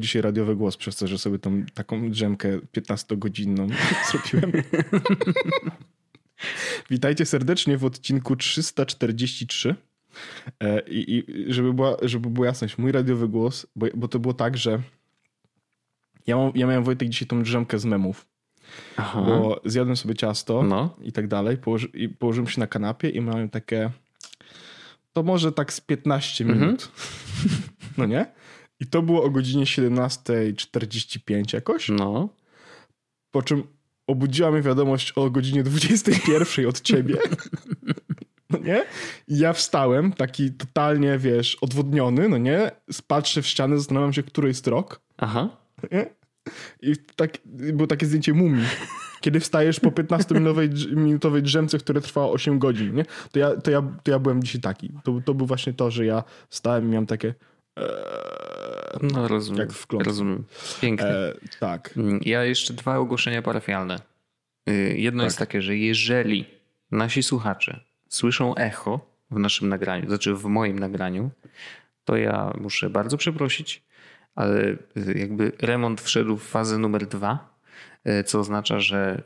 dzisiaj radiowy głos przez to, że sobie tą taką drzemkę 15-godzinną zrobiłem. Witajcie serdecznie w odcinku 343. E, I, i żeby, była, żeby była jasność, mój radiowy głos, bo, bo to było tak, że ja, mam, ja miałem Wojtek dzisiaj tą drzemkę z memów. Aha. Bo zjadłem sobie ciasto no. i tak dalej. Położy, i położyłem się na kanapie i miałem takie. To może tak z 15 mhm. minut. no nie? I to było o godzinie 17.45 jakoś. No. Po czym obudziła mnie wiadomość o godzinie 21 od ciebie. No nie? I ja wstałem, taki totalnie, wiesz, odwodniony, no nie? Patrzę w ścianę, zastanawiam się, który jest rok. Aha. Nie? I tak, było takie zdjęcie mumii. Kiedy wstajesz po 15-minutowej drzemce, które trwało 8 godzin, nie? To ja, to ja, to ja byłem dzisiaj taki. To, to był właśnie to, że ja wstałem i miałem takie... Eee, no rozumiem. Jak w Rozumiem. Pięknie. E, tak. Mm, ja jeszcze dwa ogłoszenia parafialne. Y, jedno tak. jest takie, że jeżeli nasi słuchacze słyszą echo w naszym nagraniu, znaczy w moim nagraniu, to ja muszę bardzo przeprosić, ale y, jakby remont wszedł w fazę numer dwa, y, co oznacza, że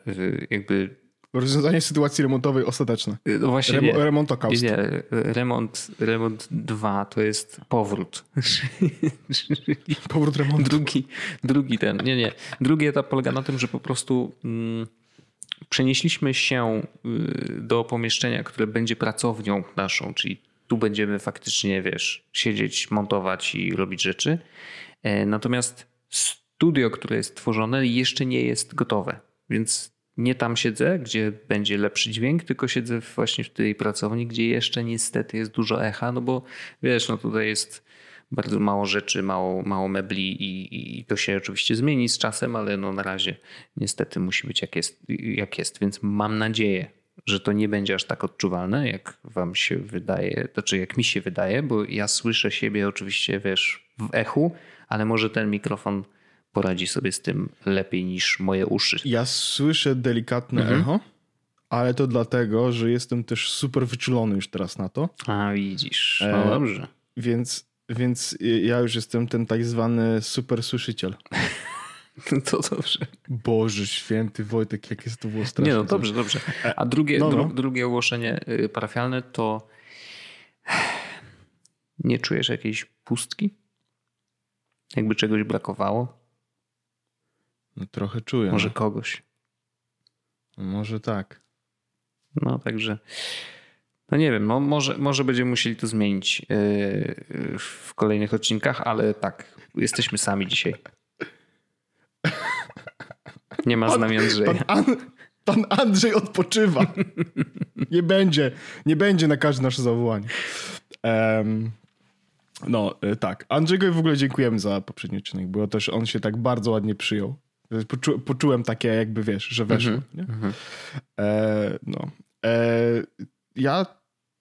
jakby Rozwiązanie sytuacji remontowej ostateczne. No właśnie Rem, nie, remont Nie, remont, remont 2 to jest powrót. powrót remontu. Drugi, drugi ten, nie, nie. Drugi etap polega na tym, że po prostu mm, przenieśliśmy się y, do pomieszczenia, które będzie pracownią naszą, czyli tu będziemy faktycznie, wiesz, siedzieć, montować i robić rzeczy. E, natomiast studio, które jest tworzone, jeszcze nie jest gotowe. Więc nie tam siedzę, gdzie będzie lepszy dźwięk, tylko siedzę właśnie w tej pracowni, gdzie jeszcze niestety jest dużo echa, no bo wiesz, no tutaj jest bardzo mało rzeczy, mało, mało mebli i, i to się oczywiście zmieni z czasem, ale no na razie niestety musi być jak jest, jak jest, więc mam nadzieję, że to nie będzie aż tak odczuwalne, jak wam się wydaje, to czy jak mi się wydaje, bo ja słyszę siebie oczywiście, wiesz, w echu, ale może ten mikrofon poradzi sobie z tym lepiej niż moje uszy. Ja słyszę delikatne mhm. echo, ale to dlatego, że jestem też super wyczulony już teraz na to. A widzisz, no e, dobrze. Więc, więc ja już jestem ten tak zwany super słyszyciel. To dobrze. Boże święty Wojtek, jak jest to było straszne. Nie no, dobrze, dobrze. A drugie, no, no. drugie ogłoszenie y, parafialne to nie czujesz jakiejś pustki? Jakby czegoś brakowało? No, trochę czuję. Może no. kogoś. Może tak. No także. No nie wiem, no może, może będziemy musieli to zmienić yy, w kolejnych odcinkach, ale tak, jesteśmy sami dzisiaj. Nie ma z nami Andrzeja. Pan, pan Andrzej odpoczywa. nie będzie, nie będzie na każde nasze zawołanie. Um, no, y, tak. Andrzejgowi w ogóle dziękujemy za poprzedni odcinek, bo też on się tak bardzo ładnie przyjął. Poczu, poczułem takie jakby, wiesz, że weszło. Mm -hmm. e, no. E, ja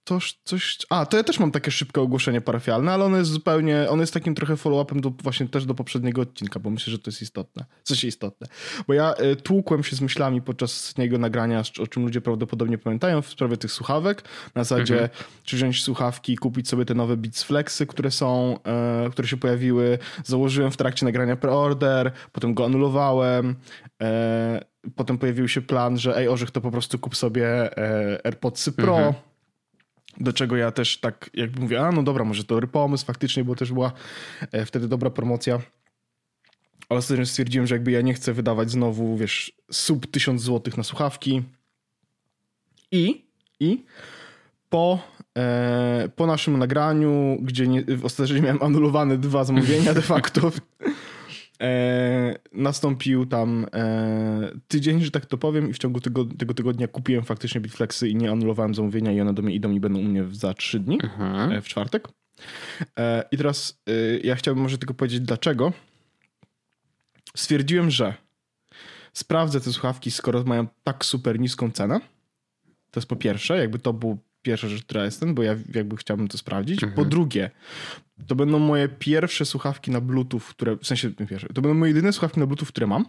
toż coś... A, to ja też mam takie szybkie ogłoszenie parafialne, ale ono jest zupełnie... Ono jest takim trochę follow-upem do, właśnie też do poprzedniego odcinka, bo myślę, że to jest istotne. Coś istotne. Bo ja y, tłukłem się z myślami podczas niego nagrania, o czym ludzie prawdopodobnie pamiętają, w sprawie tych słuchawek. Na zasadzie, mhm. czy wziąć słuchawki i kupić sobie te nowe Beats Flexy, które są, y, które się pojawiły. Założyłem w trakcie nagrania preorder, potem go anulowałem. Y, potem pojawił się plan, że ej, Orzech, to po prostu kup sobie AirPodsy Pro. Mhm do czego ja też tak jak mówię, a no dobra, może to dobry pomysł faktycznie, bo też była e, wtedy dobra promocja. Ale ostatecznie stwierdziłem, że jakby ja nie chcę wydawać znowu, wiesz, sub 1000 zł na słuchawki. I, i po, e, po naszym nagraniu, gdzie nie, ostatecznie miałem anulowane dwa zamówienia de facto, E, nastąpił tam e, tydzień, że tak to powiem, i w ciągu tego, tego tygodnia kupiłem faktycznie Bitflexy i nie anulowałem zamówienia i one do mnie idą i będą u mnie za trzy dni, mhm. e, w czwartek. E, I teraz e, ja chciałbym może tylko powiedzieć dlaczego. Stwierdziłem, że sprawdzę te słuchawki, skoro mają tak super niską cenę. To jest po pierwsze, jakby to był pierwsza rzecz, która jestem, bo ja jakby chciałbym to sprawdzić. Mhm. Po drugie, to będą moje pierwsze słuchawki na Bluetooth, które, w sensie pierwsze, to będą moje jedyne słuchawki na Bluetooth, które mam.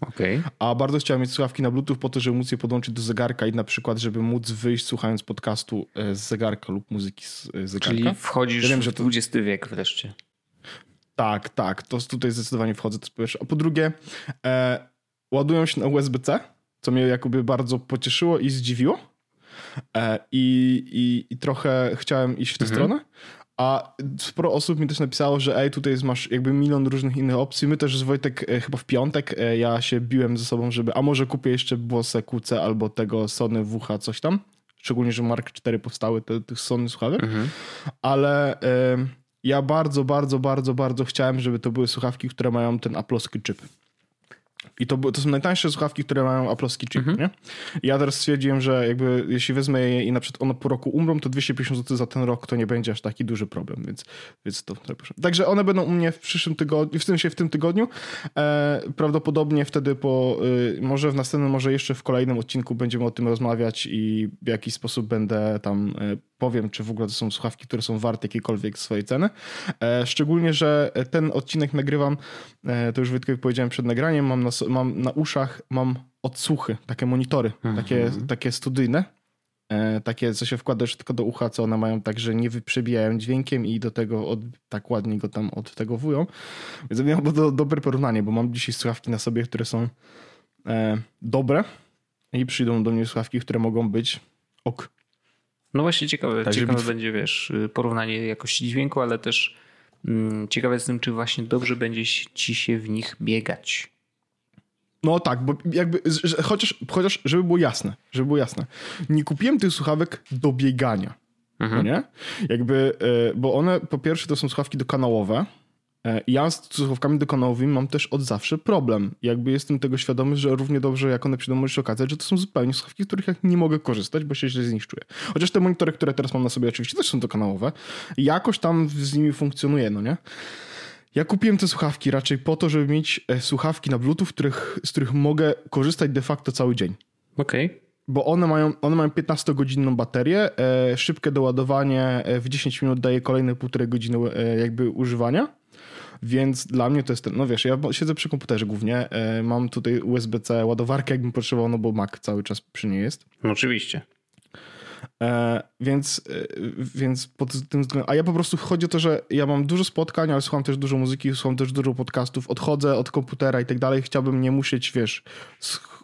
Okay. A bardzo chciałem mieć słuchawki na Bluetooth po to, żeby móc je podłączyć do zegarka i na przykład, żeby móc wyjść słuchając podcastu e, z zegarka lub muzyki z e, zegarka. Czyli wchodzisz ja wiem, że to... w XX wiek wreszcie. Tak, tak, to tutaj zdecydowanie wchodzę, to pierwsze. A po drugie, e, ładują się na USB-C, co mnie jakoby bardzo pocieszyło i zdziwiło. E, i, i, I trochę chciałem iść w tę mhm. stronę. A sporo osób mi też napisało, że ej, tutaj masz jakby milion różnych innych opcji. My też z Wojtek e, chyba w piątek e, ja się biłem ze sobą, żeby a może kupię jeszcze Bose QC albo tego Sony WH coś tam. Szczególnie, że Mark 4 powstały te, tych Sony słuchawek. Mhm. Ale ja bardzo, bardzo, bardzo, bardzo chciałem, żeby to były słuchawki, które mają ten aplowski chip. I to, to są najtańsze słuchawki, które mają aplowski chip, mhm. nie? Ja teraz stwierdziłem, że jakby jeśli wezmę je i na przykład one po roku umrą, to 250 zł za ten rok to nie będzie aż taki duży problem, więc, więc to proszę. Także one będą u mnie w przyszłym tygodniu, w sensie w tym tygodniu. E, prawdopodobnie wtedy po, y, może w następnym, może jeszcze w kolejnym odcinku będziemy o tym rozmawiać i w jakiś sposób będę tam y, powiem, czy w ogóle to są słuchawki, które są warte jakiejkolwiek swojej ceny. E, szczególnie, że ten odcinek nagrywam, e, to już Wojtkowi powiedziałem przed nagraniem, mam na, mam na uszach mam odsłuchy, takie monitory, mhm. takie, takie studyjne, e, takie, co się wkłada już tylko do ucha, co one mają tak, że nie przebijają dźwiękiem i do tego od, tak ładnie go tam od tego wują. Więc miałem do, dobre porównanie, bo mam dzisiaj słuchawki na sobie, które są e, dobre i przyjdą do mnie słuchawki, które mogą być ok. No właśnie ciekawe, tak, ciekawe będzie, wiesz, porównanie jakości dźwięku, ale też mm, ciekawe jestem, czy właśnie dobrze będzie ci się w nich biegać. No tak, bo jakby, że, chociaż, chociaż, żeby było jasne, żeby było jasne, nie kupiłem tych słuchawek do biegania, mhm. no nie? Jakby, e, bo one, po pierwsze to są słuchawki dokanałowe, ja z słuchawkami dokanałowymi mam też od zawsze problem. Jakby jestem tego świadomy, że równie dobrze jak one przyjdą, może się okazać, że to są zupełnie słuchawki, z których ja nie mogę korzystać, bo się źle zniszczuję. Chociaż te monitory, które teraz mam na sobie oczywiście też są dokanałowe, jakoś tam z nimi funkcjonuje, no nie? Ja kupiłem te słuchawki raczej po to, żeby mieć e, słuchawki na Bluetooth, których, z których mogę korzystać de facto cały dzień. Okej. Okay. Bo one mają, one mają 15-godzinną baterię, e, szybkie doładowanie e, w 10 minut daje kolejne półtorej godziny e, jakby używania. Więc dla mnie to jest ten, no wiesz, ja siedzę przy komputerze głównie, e, mam tutaj USB-C ładowarkę, jakbym potrzebował, no bo Mac cały czas przy niej jest. No oczywiście. E, więc, e, więc pod tym względem. A ja po prostu chodzi o to, że ja mam dużo spotkań, ale słucham też dużo muzyki, słucham też dużo podcastów, odchodzę od komputera i tak dalej. Chciałbym nie musieć, wiesz,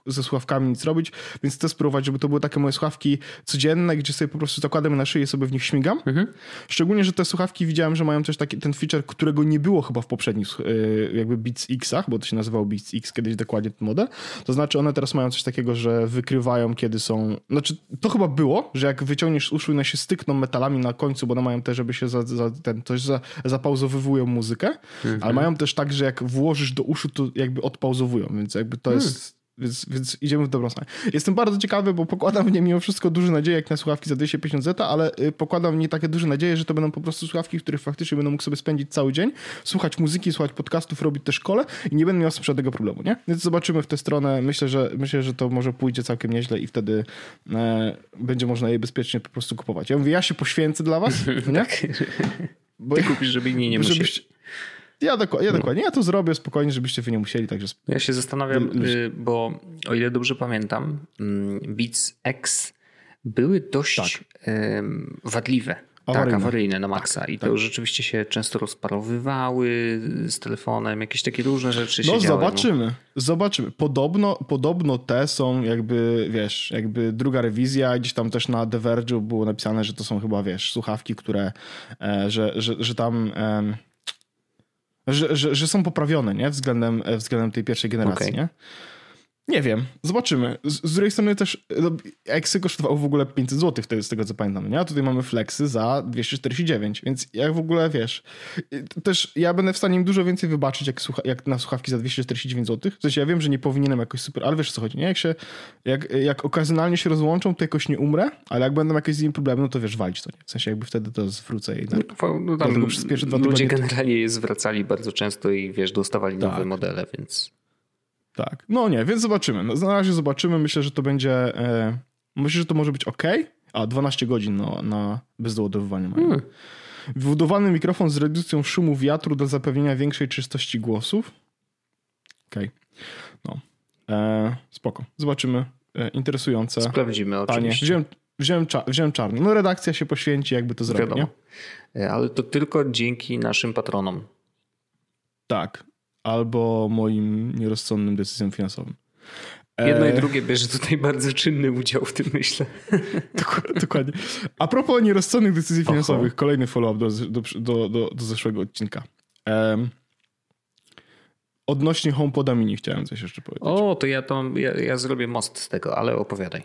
ze słuchawkami nic robić, więc chcę spróbować, żeby to były takie moje słuchawki codzienne, gdzie sobie po prostu zakładam na szyję sobie w nich śmigam. Mhm. Szczególnie, że te słuchawki widziałem, że mają też taki ten feature, którego nie było chyba w poprzednich e, jakby Beats X'ach, bo to się nazywało Beats X kiedyś dokładnie ten model. To znaczy one teraz mają coś takiego, że wykrywają, kiedy są... Znaczy, to chyba było, że jak wyciągniesz z uszu i one się stykną metalami na końcu, bo one mają też, żeby się za, za ten, coś za, zapauzowywują muzykę, mhm. ale mają też tak, że jak włożysz do uszu, to jakby odpauzowują, więc jakby to hmm. jest więc, więc idziemy w dobrą stronę. Jestem bardzo ciekawy, bo pokładam w nie mimo wszystko duże nadzieje, jak na słuchawki za 250 Z, ale y, pokładam w nie takie duże nadzieje, że to będą po prostu słuchawki, w których faktycznie będę mógł sobie spędzić cały dzień, słuchać muzyki, słuchać podcastów, robić też szkole i nie będę miał żadnego problemu, nie? Więc zobaczymy w tę stronę. Myślę, że myślę, że to może pójdzie całkiem nieźle i wtedy e, będzie można je bezpiecznie po prostu kupować. Ja mówię, ja się poświęcę dla was, nie? tak. Bo, Ty kupisz, żeby inni nie musieli. Ja, dokładnie, ja dokładnie. Ja to zrobię spokojnie, żebyście wy nie musieli. Także... Ja się zastanawiam, y, bo o ile dobrze pamiętam, mm, Beats X były dość tak. wadliwe. Awaryjne. Tak, awaryjne na maksa. Tak, I to tak. rzeczywiście się często rozparowywały z telefonem, jakieś takie różne rzeczy no, się zobaczymy. No. Zobaczymy. Podobno, podobno te są jakby, wiesz, jakby druga rewizja. Gdzieś tam też na The Verge było napisane, że to są chyba, wiesz, słuchawki, które, e, że, że, że tam... E, że, że, że są poprawione, nie? Względem, e, względem tej pierwszej generacji, okay. nie? Nie wiem, zobaczymy. Z, z drugiej strony też no, Eksy kosztowały w ogóle 500 zł wtedy, z tego co pamiętam, nie? A tutaj mamy Flexy za 249, więc jak w ogóle, wiesz, też ja będę w stanie im dużo więcej wybaczyć, jak, słucha, jak na słuchawki za 249 zł. W sensie ja wiem, że nie powinienem jakoś super, ale wiesz co chodzi, nie? Jak się, jak, jak okazjonalnie się rozłączą, to jakoś nie umrę, ale jak będą jakieś z nimi problemy, no to wiesz, walić to, nie? W sensie jakby wtedy to zwrócę i no, no tam przez pierwsze dwa Ludzie generalnie je zwracali bardzo często i wiesz, dostawali tak. nowe modele, więc... Tak. No nie, więc zobaczymy. No, na razie zobaczymy. Myślę, że to będzie. E, myślę, że to może być ok. A 12 godzin no, na bezdoładowywanie mają. Hmm. Wbudowany mikrofon z redukcją szumu wiatru do zapewnienia większej czystości głosów. Okej. Okay. No. E, spoko. Zobaczymy. E, interesujące. Sprawdzimy oczywiście. Wziąłem, wziąłem, cza wziąłem czarny. No redakcja się poświęci, jakby to zrobić. E, ale to tylko dzięki naszym patronom. Tak. Albo moim nierozsądnym decyzjom finansowym. Jedno i drugie bierze tutaj bardzo czynny udział w tym, myślę. Dokładnie. A propos nierozsądnych decyzji finansowych, Oho. kolejny follow-up do, do, do, do, zeszłego odcinka. Um, odnośnie HomePoda Mini chciałem coś jeszcze powiedzieć. O, to ja, to, ja, ja zrobię most z tego, ale opowiadaj.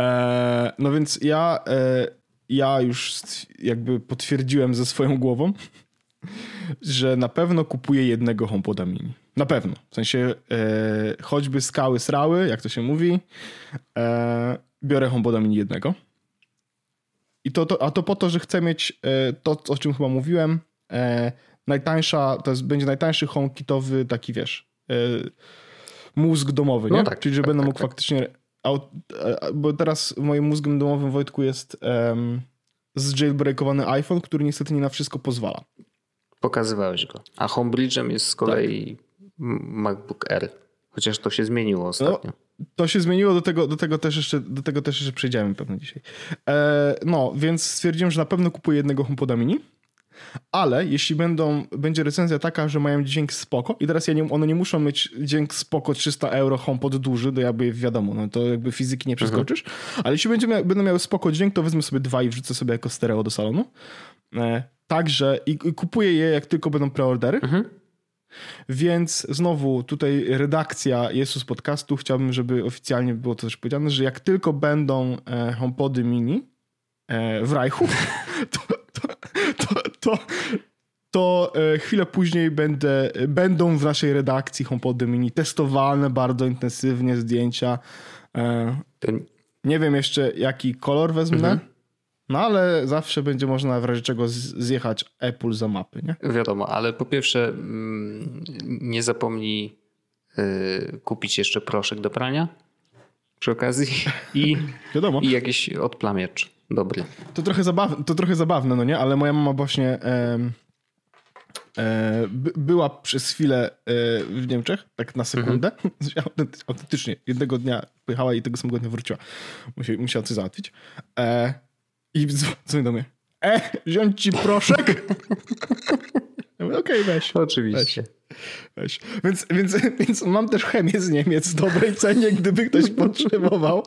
E, no więc ja, e, ja już jakby potwierdziłem ze swoją głową, że na pewno kupuję jednego HomePoda Mini. Na pewno. W sensie e, choćby skały srały, jak to się mówi, e, biorę HomePoda Mini jednego. I to, to, a to po to, że chcę mieć e, to, o czym chyba mówiłem, e, najtańsza, to jest, będzie najtańszy HomeKitowy taki, wiesz, e, mózg domowy, nie? No tak, Czyli, że tak, będę tak, mógł tak. faktycznie bo teraz moim mózgiem domowym Wojtku jest um, zjailbreakowany iPhone, który niestety nie na wszystko pozwala. Pokazywałeś go. A Homebridge'em jest z kolei tak. MacBook Air. Chociaż to się zmieniło ostatnio. No, to się zmieniło, do tego, do tego też jeszcze, do tego też jeszcze przejdziemy pewno dzisiaj. E, no, więc stwierdziłem, że na pewno kupuję jednego HomePoda mini. Ale jeśli będą, będzie recenzja taka, że mają dźwięk spoko i teraz ja nie, one nie muszą mieć dźwięk spoko 300 euro HomePod duży, to jakby wiadomo, no to jakby fizyki nie mhm. przeskoczysz, mhm. ale jeśli będzie mia, będą miały spoko dźwięk, to wezmę sobie dwa i wrzucę sobie jako stereo do salonu. E, także i, i, kupuję je jak tylko będą preordery. Mhm. Więc znowu tutaj redakcja Jesus Podcastu chciałbym, żeby oficjalnie było to też powiedziane, że jak tylko będą e, HomePody mini e, w Reichu, to, to, to, to e, chwilę później będę, będą w naszej redakcji HomePody Mini testowane bardzo intensywnie zdjęcia. E, nie wiem jeszcze jaki kolor wezmę, mhm. No ale zawsze będzie można w razie czego zjechać Apple za mapy, nie? Wiadomo, ale po pierwsze mm, nie zapomnij y, kupić jeszcze proszek do prania przy okazji i, Wiadomo. i jakiś odplamiacz dobry. To trochę, zabawne, to trochę zabawne, no nie? Ale moja mama właśnie e, e, była przez chwilę e, w Niemczech, tak na sekundę. Mhm. Autentycznie. Jednego dnia pojechała i tego samego dnia wróciła. Musi, musiała coś załatwić. E, I dzwoni do mnie. E, wziąć ci proszek? Okej, okay, weź. Oczywiście. Weź. Weź. Więc, więc, więc mam też chemię z Niemiec w dobrej cenie, gdyby ktoś potrzebował.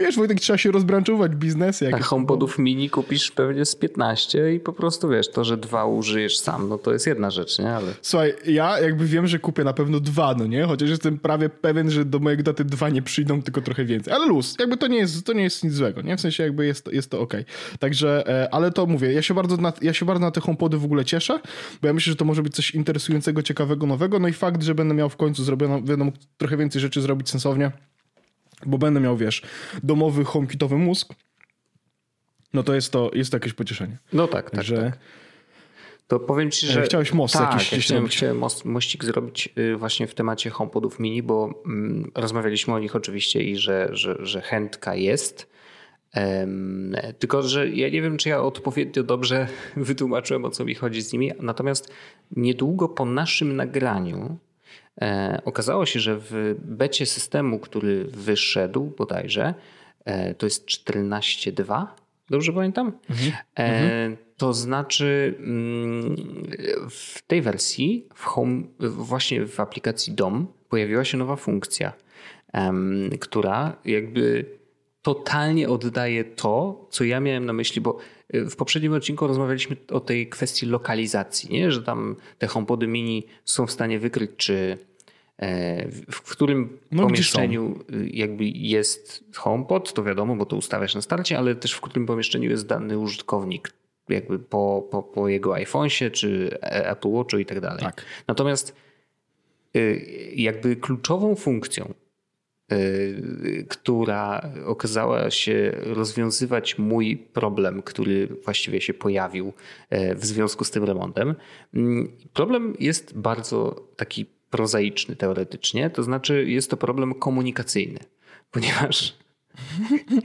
Wiesz, Wojtek, trzeba się rozbranczować biznesy. A HomePodów mini kupisz pewnie z 15 i po prostu wiesz, to, że dwa użyjesz sam, no to jest jedna rzecz, nie? Ale... Słuchaj, ja jakby wiem, że kupię na pewno dwa, no nie? Chociaż jestem prawie pewien, że do mojego daty dwa nie przyjdą, tylko trochę więcej. Ale luz, jakby to nie jest, to nie jest nic złego, nie? W sensie jakby jest, jest to okej. Okay. Także, e, ale to mówię, ja się bardzo na, ja się bardzo na te HomePody w ogóle cieszę, bo ja myślę, że to może być coś interesującego, ciekawego, nowego. No i fakt, że będę miał w końcu zrobiono, będę mógł trochę więcej rzeczy zrobić sensownie, bo będę miał, wiesz, domowy HomeKitowy mózg, no to jest to, jest to jakieś pocieszenie. No tak, tak, że... tak. To powiem ci, że. Chciałeś most tak, jakiś ja chciałem, chciałem most, mościk zrobić y, właśnie w temacie HomePodów mini, bo mm, rozmawialiśmy o nich oczywiście i że, że, że chętka jest. Tylko, że ja nie wiem, czy ja odpowiednio dobrze wytłumaczyłem, o co mi chodzi z nimi. Natomiast niedługo po naszym nagraniu e, okazało się, że w becie systemu, który wyszedł bodajże, e, to jest 14.2, dobrze pamiętam? Mhm. E, mhm. to znaczy mm, w tej wersji, w home, właśnie w aplikacji DOM, pojawiła się nowa funkcja, która jakby totalnie oddaje to, co ja miałem na myśli, bo y, w poprzednim odcinku rozmawialiśmy o tej kwestii lokalizacji, nie? że tam te HomePody mini są w stanie wykryć, czy e, w którym no, pomieszczeniu y, jakby jest HomePod, to wiadomo, bo to ustawiasz na starcie, ale też w którym pomieszczeniu jest dany użytkownik, jakby po, po, po jego iPhone'sie, czy Apple Watchu i tak dalej. Tak. Natomiast y, jakby kluczową funkcją która okazała się rozwiązywać mój problem, który właściwie się pojawił y, w związku z tym remontem. Mm, problem jest bardzo taki prozaiczny teoretycznie, to znaczy jest to problem komunikacyjny, ponieważ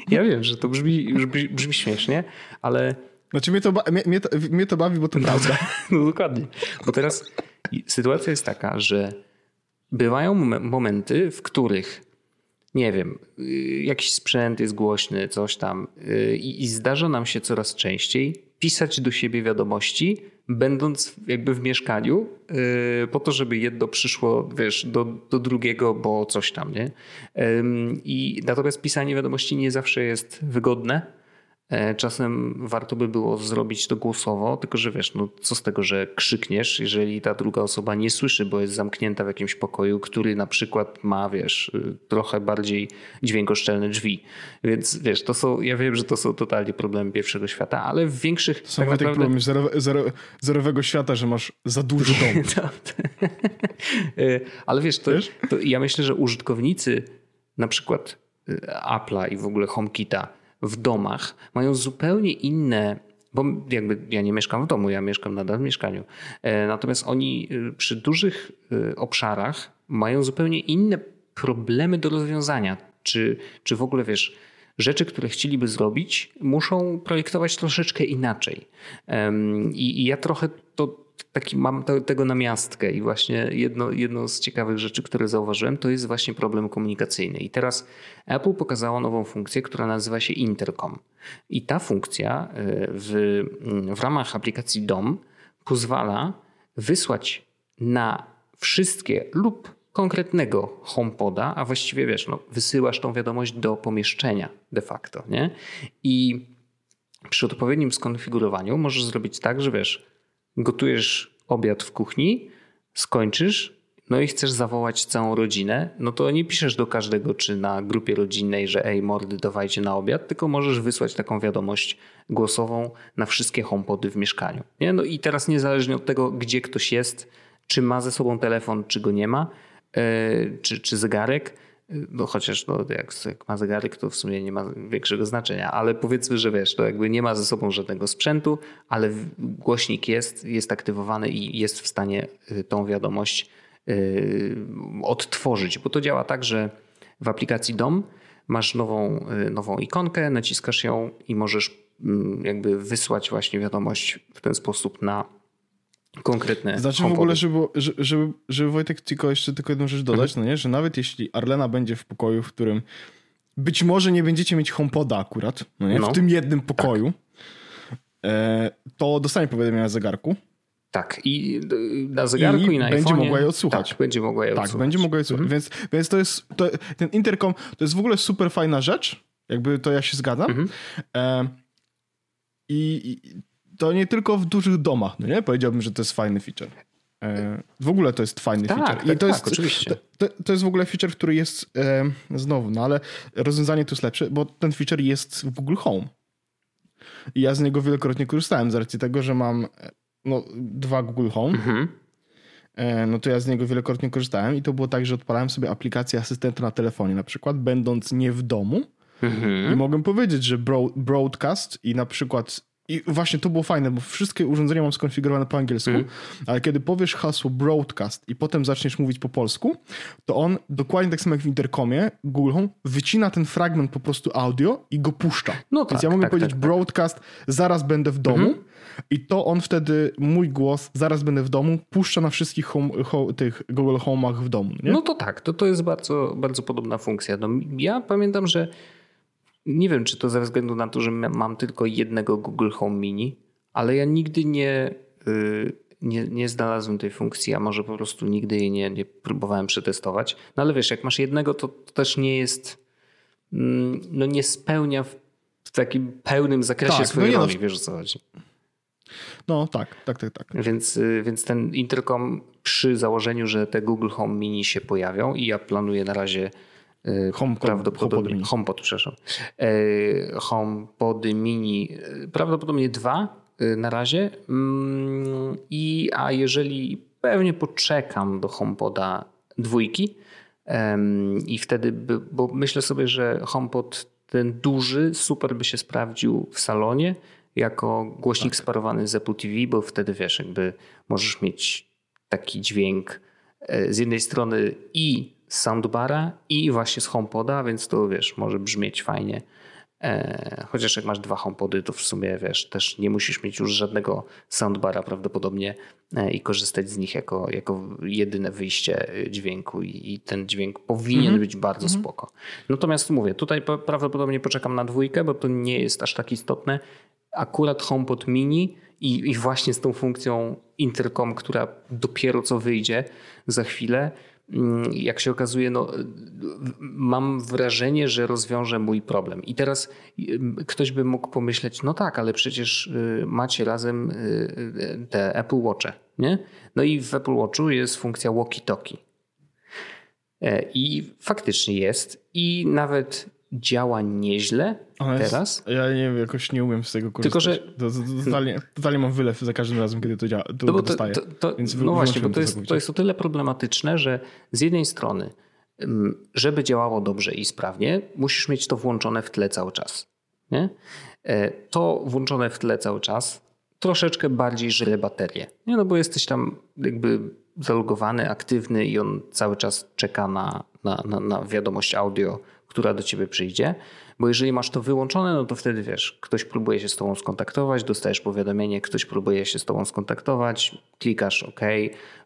ja wiem, że to brzmi, brzmi, brzmi śmiesznie, ale. Znaczy mnie to, mnie, mnie, to, mnie to bawi, bo to prawda. No dokładnie. Bo teraz sytuacja jest taka, że bywają momenty, w których nie wiem, y, jakiś sprzęt jest głośny, coś tam y, i, i zdarza nam się coraz częściej pisać do siebie wiadomości, będąc jakby w mieszkaniu, yy, po to, żeby jedno przyszło, wiesz, do, do drugiego, bo coś tam, nie? I natomiast pisanie wiadomości nie zawsze jest wygodne czasem warto by było zrobić to głosowo, tylko że wiesz, no co z tego, że krzykniesz, jeżeli ta druga osoba nie słyszy, bo jest zamknięta w jakimś pokoju, który na przykład ma, wiesz, y, trochę bardziej dźwiękoszczelne drzwi. Więc wiesz, to są, ja wiem, że to są totalnie problemy pierwszego świata, ale w większych... To są tak naprawdę... problemy zero, zero, zerowego świata, że masz za dużo domu. E, ale wiesz, to, wiesz? to ja myślę, że użytkownicy na przykład y, Apple'a i w ogóle HomeKita w domach mają zupełnie inne bo jakby ja nie mieszkam w domu, ja mieszkam nadal w mieszkaniu. E, natomiast oni y, przy dużych y, obszarach mają zupełnie inne problemy do rozwiązania. Czy, czy w ogóle wiesz, rzeczy, które chcieliby zrobić, muszą projektować troszeczkę inaczej. I, i ja trochę to taki mam tego namiastkę i właśnie jedno, jedno z ciekawych rzeczy, które zauważyłem, to jest właśnie problem komunikacyjny. I teraz Apple pokazało nową funkcję, która nazywa się Intercom. I ta funkcja e, w, w ramach aplikacji DOM pozwala wysłać na wszystkie lub konkretnego HomePoda, a właściwie wiesz, no, wysyłasz tą wiadomość do pomieszczenia de facto, nie? I przy odpowiednim skonfigurowaniu możesz zrobić tak, że wiesz, gotujesz obiad w kuchni, skończysz, no i chcesz zawołać całą rodzinę, no to nie piszesz do każdego czy na grupie rodzinnej, że ej mordy dawajcie na obiad, tylko możesz wysłać taką wiadomość głosową na wszystkie homepody w mieszkaniu. Nie? No i teraz niezależnie od tego, gdzie ktoś jest, czy ma ze sobą telefon, czy go nie ma, yy, czy, czy zegarek, no chociaż no, jak, jak ma zegarek, to w sumie nie ma większego znaczenia, ale powiedzmy, że wiesz, to jakby nie ma ze sobą żadnego sprzętu, ale głośnik jest, jest aktywowany i jest w stanie y, tą wiadomość yy, odtworzyć, bo to działa tak, że w aplikacji DOM masz nową, nową ikonkę, naciskasz ją i możesz yy, jakby wysłać właśnie wiadomość w ten sposób na konkretne. Znaczy w ogóle, żeby, żeby, żeby Wojtek tylko jeszcze tylko jedną rzecz dodać, mhm. no nie, że nawet jeśli Arlena będzie w pokoju, w którym być może nie będziecie mieć HomePoda akurat, no nie, no. w tym jednym pokoju, tak. e, to dostanie powiadomienia na zegarku. Tak, i na zegarku i, i na będzie mogła je odsłuchać. Tak, będzie mogła je tak, odsłuchać. Tak, będzie mogła je odsłuchać. Mhm. Więc, więc to jest, to, ten interkom to jest w ogóle super fajna rzecz, jakby to ja się zgadzam. Mhm. E, i, I to nie tylko w dużych domach, no nie? Powiedziałbym, że to jest fajny feature. E, w ogóle to jest fajny tak, feature. I tak, to tak, jest, oczywiście. To, to, jest w ogóle feature, który jest e, znowu, no ale rozwiązanie tu jest lepsze, bo ten feature jest w Google Home. I ja z niego wielokrotnie korzystałem z racji tego, że mam no, dwa Google Home. Mhm. E, no to ja z niego wielokrotnie korzystałem i to było tak, że odpalałem sobie aplikację asystenta na telefonie, na przykład, będąc nie w domu. Mhm. I mogę powiedzieć, że broadcast i na przykład i właśnie to było fajne, bo wszystkie urządzenia mam skonfigurowane po angielsku, mm. ale kiedy powiesz hasło broadcast i potem zaczniesz mówić po polsku, to on dokładnie tak samo jak w interkomie Google Home wycina ten fragment po prostu audio i go puszcza. No Więc tak, ja mogę tak, powiedzieć tak, tak. broadcast, zaraz będę w domu mm i to on wtedy, mój głos, zaraz będę w domu, puszcza na wszystkich home, home, tych Google Home'ach w domu. Nie? No to tak, to, to jest bardzo, bardzo podobna funkcja. No, ja pamiętam, że nie wiem, czy to ze względu na to, że mam tylko jednego Google Home Mini, ale ja nigdy nie, y, nie, nie znalazłem tej funkcji, a może po prostu nigdy jej nie, nie próbowałem przetestować. No ale wiesz, jak masz jednego, to, to też nie jest, mm, no nie spełnia w, w takim pełnym zakresie tak, swojej no roli, no, wiesz o co chodzi. No tak, tak, tak, tak. Więc, y, więc ten interkom przy założeniu, że te Google Home Mini się pojawią i ja planuję na razie HomePod, prawdopodobnie HomePod, HomePod przepraszam. E, HomePody mini, e, prawdopodobnie dwa na razie. Mm, I a jeżeli pewnie poczekam do HomePoda dwójki i wtedy, by, bo myślę sobie, że HomePod ten duży super by się sprawdził w salonie jako głośnik tak. sparowany z Apple TV, bo wtedy wiesz, jakby możesz mieć taki dźwięk z jednej strony i z soundbara i właśnie z HomePoda, więc to wiesz, może brzmieć fajnie. E, chociaż jak masz dwa HomePody, to w sumie wiesz, też nie musisz mieć już żadnego soundbara prawdopodobnie e, i korzystać z nich jako, jako jedyne wyjście dźwięku i, ten dźwięk powinien mm -hmm. być bardzo mm -hmm. spoko. Natomiast mówię, tutaj prawdopodobnie poczekam na dwójkę, bo to nie jest aż tak istotne. akurat HomePod mini i, i właśnie z tą funkcją intercom, która dopiero co wyjdzie za chwilę, jak się okazuje, no, mam wrażenie, że rozwiąże mój problem. I teraz y, ktoś by mógł pomyśleć, no tak, ale przecież y, macie razem y, te Apple Watche, nie? No i w Apple Watchu jest funkcja walkie-talkie. E, I faktycznie jest. I nawet działa nieźle teraz. ja nie wiem, jakoś nie umiem z tego korzystać. Tylko, że... To, to, totalnie, totalnie mam wylew za każdym razem, kiedy to działa. To, no, to, to, no właśnie, bo to jest, to jest o tyle problematyczne, że z jednej strony, żeby działało dobrze i sprawnie, musisz mieć to włączone w tle cały czas. Nie? E, to włączone w tle cały czas troszeczkę bardziej żre baterię. Nie? No bo jesteś tam jakby zalogowany, aktywny i on cały czas czeka na, na, na, na wiadomość audio, która do ciebie przyjdzie. Bo jeżeli masz to wyłączone, no to wtedy wiesz, ktoś próbuje się z tobą skontaktować, dostajesz powiadomienie, ktoś próbuje się z tobą skontaktować, klikasz OK,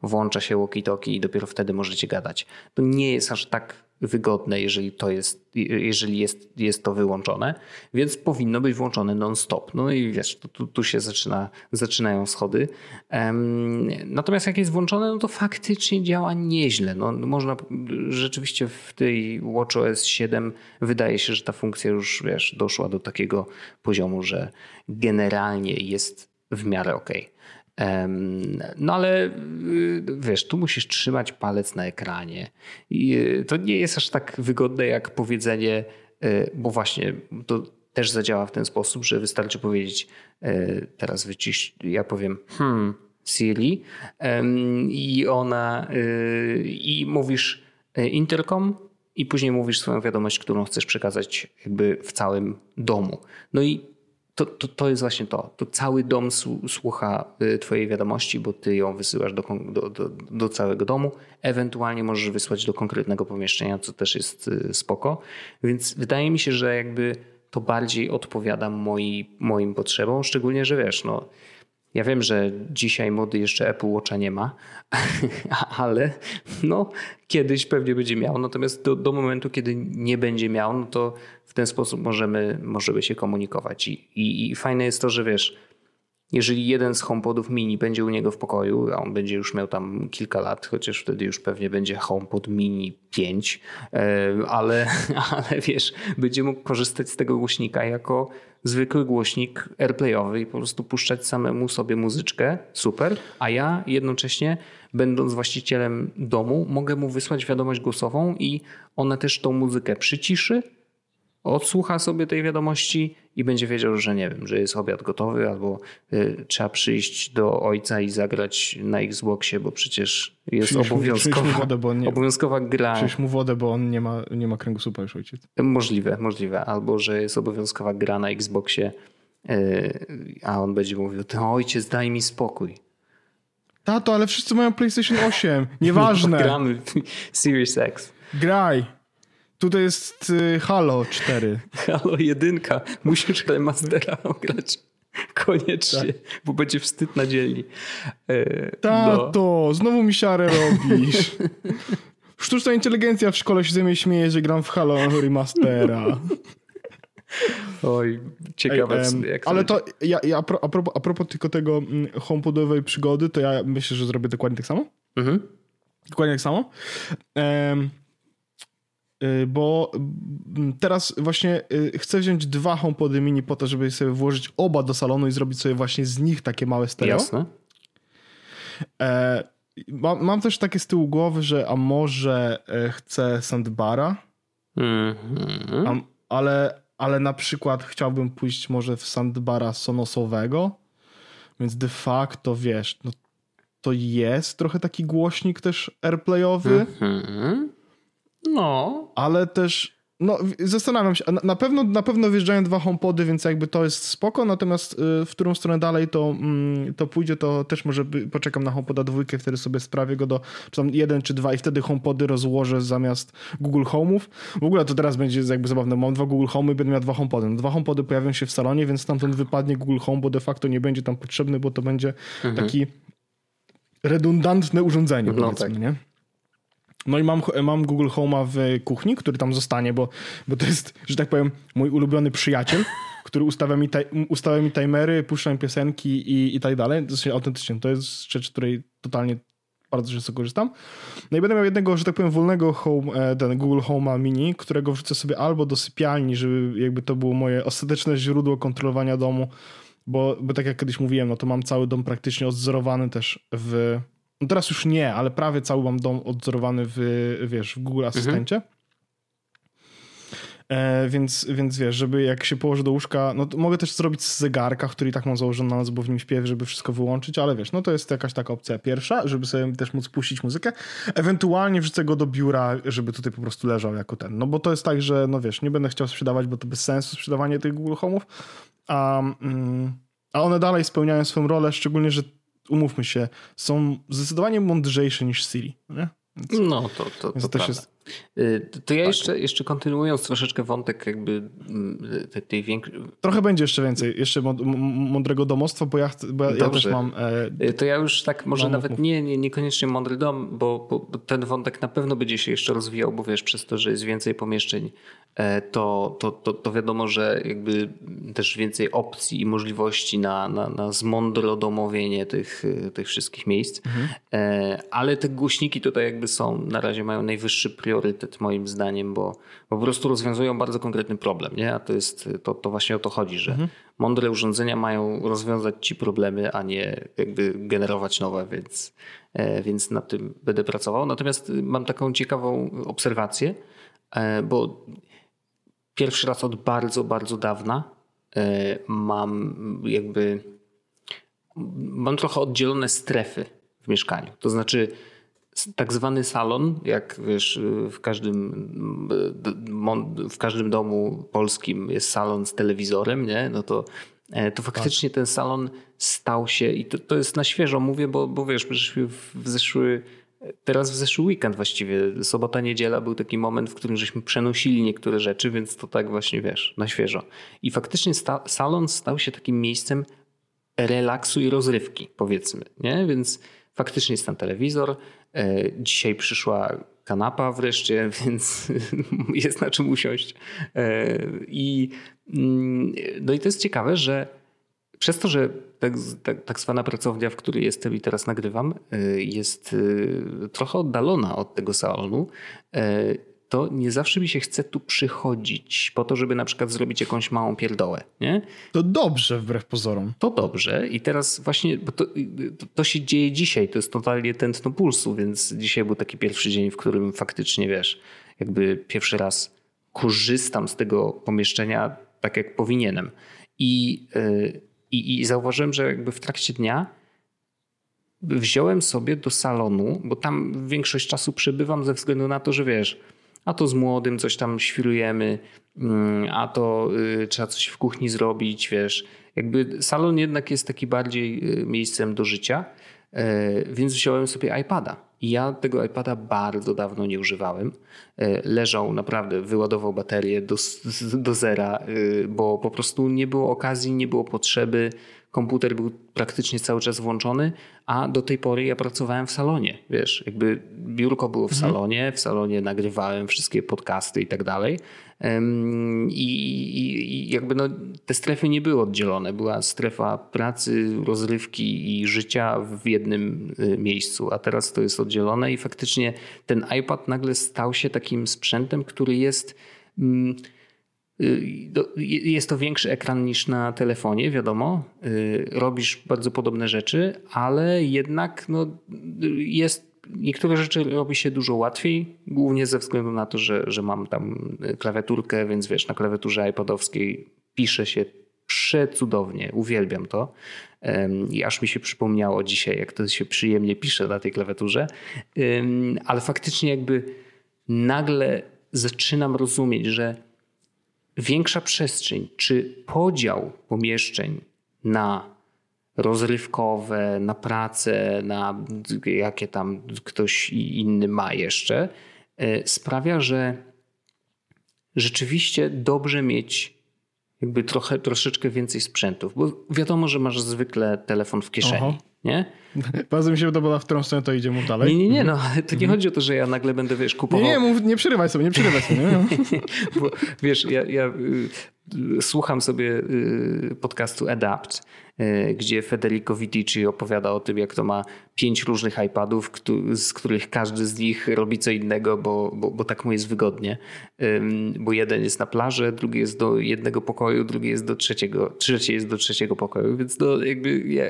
włącza się walkie-talkie i dopiero wtedy możecie gadać. To nie jest aż tak wygodne, jeżeli to jest, jeżeli jest, jest to wyłączone, więc powinno być włączone non-stop. No i wiesz, tu, tu się zaczyna, zaczynają schody. Natomiast jak jest włączone, no to faktycznie działa nieźle. No, można rzeczywiście w tej WatchOS 7 wydaje się, że ta funkcja już wiesz, doszła do takiego poziomu, że generalnie jest w miarę ok. No ale y, wiesz, tu musisz trzymać palec na ekranie. I y, to nie jest aż tak wygodne jak powiedzenie, y, bo właśnie to też zadziała w ten sposób, że wystarczy powiedzieć teraz wycisz, ja powiem hmm, Siri i ona i mówisz intercom i później mówisz swoją wiadomość, którą chcesz przekazać jakby w całym domu. No i to, to, to jest właśnie to. To cały dom słucha y, Twojej wiadomości, bo Ty ją wysyłasz do, do, do, do, całego domu. Ewentualnie możesz wysłać do konkretnego pomieszczenia, co też jest y, spoko. Więc wydaje mi się, że jakby to bardziej odpowiada moi, moim potrzebom, szczególnie, że wiesz, no ja wiem, że dzisiaj mody jeszcze Apple Watcha nie ma, ale no, kiedyś pewnie będzie miał. Natomiast do, do, momentu, kiedy nie będzie miał, no to w ten sposób możemy, możemy się komunikować. I, i, I fajne jest to, że wiesz, jeżeli jeden z HomePodów mini będzie u niego w pokoju, a on będzie już miał tam kilka lat, chociaż wtedy już pewnie będzie HomePod mini 5, e, ale, ale wiesz, będzie mógł korzystać z tego głośnika jako zwykły głośnik airplayowy i po prostu puszczać samemu sobie muzyczkę, super, a ja jednocześnie będąc właścicielem domu mogę mu wysłać wiadomość głosową i ona też tą muzykę przyciszy, odsłucha sobie tej wiadomości i będzie wiedział, że nie wiem, że jest obiad gotowy albo y, trzeba przyjść do ojca i zagrać na Xboxie, bo przecież jest przyjść obowiązkowa, mu wodę, bo nie, obowiązkowa gra. Przyjść mu wodę, bo on nie ma, nie ma kręgosłupa już ojciec. Możliwe, możliwe. Albo, że jest obowiązkowa gra na Xboxie, y, a on będzie mówił, ty ojciec daj mi spokój. Tato, ale wszyscy mają PlayStation 8. Nieważne. Gramy Series X. Graj. Tutaj jest y, Halo 4. Halo 1. Musisz remastera ograć. Koniecznie, tak. bo będzie wstyd na dzielni. E, Tato, no. znowu mi siarę robisz. Sztuczna inteligencja w szkole się ze mnie śmieje, że gram w Halo remastera. Oj, ciekawe. Ej, jak ale to ja, ja a, propos, a propos tylko tego mm, homepodowej przygody, to ja myślę, że zrobię dokładnie tak samo. Mhm. Dokładnie tak samo. Um, bo mm, teraz właśnie y, chcę wziąć dwa HomePody mini po to, żeby sobie włożyć oba do salonu i zrobić sobie właśnie z nich takie małe stereo. Jasne. E, mam, mam, też takie z tyłu głowy, że a może e, chcę sandbara, mm -hmm. ale, ale na przykład chciałbym pójść może w sandbara sonosowego, więc de facto wiesz, no, to jest trochę taki głośnik też airplayowy. Mm -hmm. No. Ale też no, zastanawiam się. Na pewno, na pewno wjeżdżają dwa HomePody, więc jakby to jest spoko, natomiast y, w którą stronę dalej to, mm, to pójdzie, to też może poczekam na HomePoda dwójkę, wtedy sobie sprawię go do czy tam jeden czy dwa i wtedy HomePody rozłożę zamiast Google Home'ów. W ogóle to teraz będzie jakby zabawne. Mam dwa Google Home'y i będę miał dwa HomePody. No, dwa HomePody pojawią się w salonie, więc stamtąd wypadnie Google Home, bo de facto nie będzie tam potrzebny, bo to będzie mhm. taki redundantne urządzenie, no, powiedzmy, tak. nie? No i mam, mam Google Home'a w kuchni, który tam zostanie, bo, bo to jest, że tak powiem, mój ulubiony przyjaciel, który ustawia mi, ustawia mi timery, puszcza mi piosenki i, i tak dalej. To autentycznie, to jest rzecz, której totalnie bardzo często korzystam. No i będę miał jednego, że tak powiem, wolnego home, e, ten Google Home'a Mini, którego wrzucę sobie albo do sypialni, żeby jakby to było moje ostateczne źródło kontrolowania domu, bo, bo tak jak kiedyś mówiłem, no to mam cały dom praktycznie odzorowany też w... No teraz już nie, ale prawie cały mam dom odzorowany w, wiesz, w Google Asystencie. Mhm. E, więc, więc wiesz, żeby jak się położy do łóżka, no mogę też zrobić z zegarka, który i tak mam założony na noc, bo w nim śpię, żeby wszystko wyłączyć, ale wiesz, no to jest jakaś taka opcja pierwsza, żeby sobie też móc puścić muzykę. Ewentualnie wrzucę go do biura, żeby tutaj po prostu leżał jako ten. No bo to jest tak, że no wiesz, nie będę chciał sprzedawać, bo to bez sensu sprzedawanie tych Google Home'ów, a, mm, a one dalej spełniają swoją rolę, szczególnie, że umówmy się, są zdecydowanie mądrzejsze niż Siri, nie? Więc, no, to, to, to, to jest Y, to ja tak. jeszcze, jeszcze kontynuując troszeczkę wątek jakby mm, tej, większej... Trochę będzie jeszcze więcej, jeszcze mądrego domostwa, bo ja, bo ja też mam... E... To ja już tak może nawet nie, nie, niekoniecznie mądry dom, bo, bo, ten wątek na pewno będzie się jeszcze rozwijał, bo wiesz, przez to, że jest więcej pomieszczeń, to, to, to, to wiadomo, że jakby też więcej opcji i możliwości na, na, na zmądrodomowienie tych, tych wszystkich miejsc. Mhm. E, ale te głośniki tutaj jakby są, na razie mają najwyższy priorytet moim zdaniem, bo, po prostu rozwiązują bardzo konkretny problem, nie? A to jest, to, to właśnie o to chodzi, że mhm. mądre urządzenia mają rozwiązać ci problemy, a nie jakby generować nowe, więc, e, więc nad tym będę pracował. Natomiast mam taką ciekawą obserwację, e, bo pierwszy raz od bardzo, bardzo dawna e, mam jakby mam trochę oddzielone strefy w mieszkaniu. To znaczy tak zwany salon, jak wiesz, w każdym, w każdym domu polskim jest salon z telewizorem, nie? No to, e, to faktycznie ten salon stał się i to, to jest na świeżo mówię, bo, bo wiesz, w zeszły Teraz w zeszły weekend właściwie, sobota, niedziela był taki moment, w którym żeśmy przenosili niektóre rzeczy, więc to tak właśnie wiesz, na świeżo. I faktycznie sta salon stał się takim miejscem relaksu i rozrywki, powiedzmy, nie? Więc faktycznie jest tam telewizor, E, dzisiaj przyszła kanapa wreszcie, więc jest na czym usiąść. E, I, mm, no i to jest ciekawe, że przez to, że tak, tak, tak zwana pracownia, w której jestem i teraz nagrywam, e, jest trochę oddalona od tego salonu, to nie zawsze mi się chce tu przychodzić po to, żeby na przykład zrobić jakąś małą pierdołę. Nie? To dobrze wbrew pozorom. To dobrze i teraz właśnie, bo to, to, to się dzieje dzisiaj, to jest totalnie tętno pulsu, więc dzisiaj był taki pierwszy dzień, w którym faktycznie, wiesz, jakby pierwszy raz korzystam z tego pomieszczenia tak, jak powinienem. I, yy, i, i zauważyłem, że jakby w trakcie dnia wziąłem sobie do salonu, bo tam większość czasu przebywam ze względu na to, że wiesz, a to z młodym coś tam świrujemy, mm, a to y, trzeba coś w kuchni zrobić, wiesz. Jakby salon jednak jest taki bardziej y, miejscem do życia, więc wziąłem sobie iPada. Ja tego iPada bardzo dawno nie używałem. E, leżał naprawdę, wyładował baterię do, do zera, y, bo po prostu nie było okazji, nie było potrzeby komputer był praktycznie cały czas włączony, a do tej pory ja pracowałem w salonie. Wiesz, jakby biurko było w mhm. salonie, w salonie nagrywałem wszystkie podcasty i tak dalej. I, jakby no, te strefy nie były oddzielone. Była strefa pracy, rozrywki i życia w jednym y, miejscu, a teraz to jest oddzielone i faktycznie ten iPad nagle stał się takim sprzętem, który jest. Mm, jest to większy ekran niż na telefonie, wiadomo. Y, robisz bardzo podobne rzeczy, ale jednak no, jest, niektóre rzeczy robi się dużo łatwiej, głównie ze względu na to, że, że mam tam klawiaturkę, więc wiesz, na klawiaturze iPadowskiej pisze się przecudownie, uwielbiam to. I aż mi się przypomniało dzisiaj, jak to się przyjemnie pisze na tej klawiaturze. Ale faktycznie jakby nagle zaczynam rozumieć, że większa przestrzeń, czy podział pomieszczeń na rozrywkowe, na pracę, na jakie tam ktoś inny ma jeszcze, e, sprawia, że rzeczywiście dobrze mieć jakby trochę, troszeczkę więcej sprzętów, bo wiadomo, że masz zwykle telefon w kieszeni. Aha. nie? Bardzo mi się podoba, w którą stronę to idzie, mów dalej. Nie, nie, nie, no, to nie chodzi o to, że ja nagle będę, wiesz, kupował... Nie, nie, mów, nie przerywaj sobie, nie przerywaj sobie. Nie? Bo, wiesz, ja, ja y, słucham sobie y, podcastu Adapt, y, gdzie Federico Vitici opowiada o tym, jak to ma pięć różnych iPadów, z których każdy z nich robi co innego, bo, bo, bo tak mu jest wygodnie. Bo jeden jest na plaży, drugi jest do jednego pokoju, drugi jest do trzeciego, trzeci jest do trzeciego pokoju, więc to jakby ja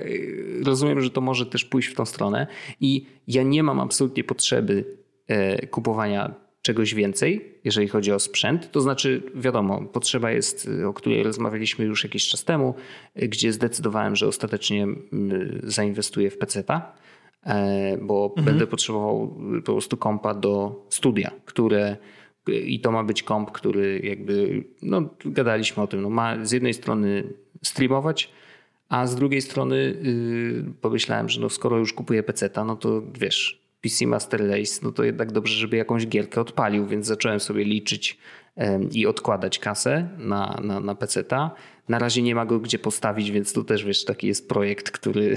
rozumiem, że to może też pójść w tą stronę. I ja nie mam absolutnie potrzeby e, kupowania czegoś więcej, jeżeli chodzi o sprzęt. To znaczy, wiadomo, potrzeba jest, o której rozmawialiśmy już jakiś czas temu, gdzie zdecydowałem, że ostatecznie zainwestuję w PC-ta, e, bo będę potrzebował po prostu kompa do studia, które i to ma być komp, który jakby, no gadaliśmy o tym, no ma z jednej strony streamować, a z drugiej strony yy, pomyślałem, że no skoro już kupuję PC-ta, no to wiesz, PC Master Race, no to jednak dobrze, żeby jakąś gierkę odpalił, więc zacząłem sobie liczyć i odkładać kasę na, na, na PC-ta. Na razie nie ma go gdzie postawić, więc to też wiesz, taki jest projekt, który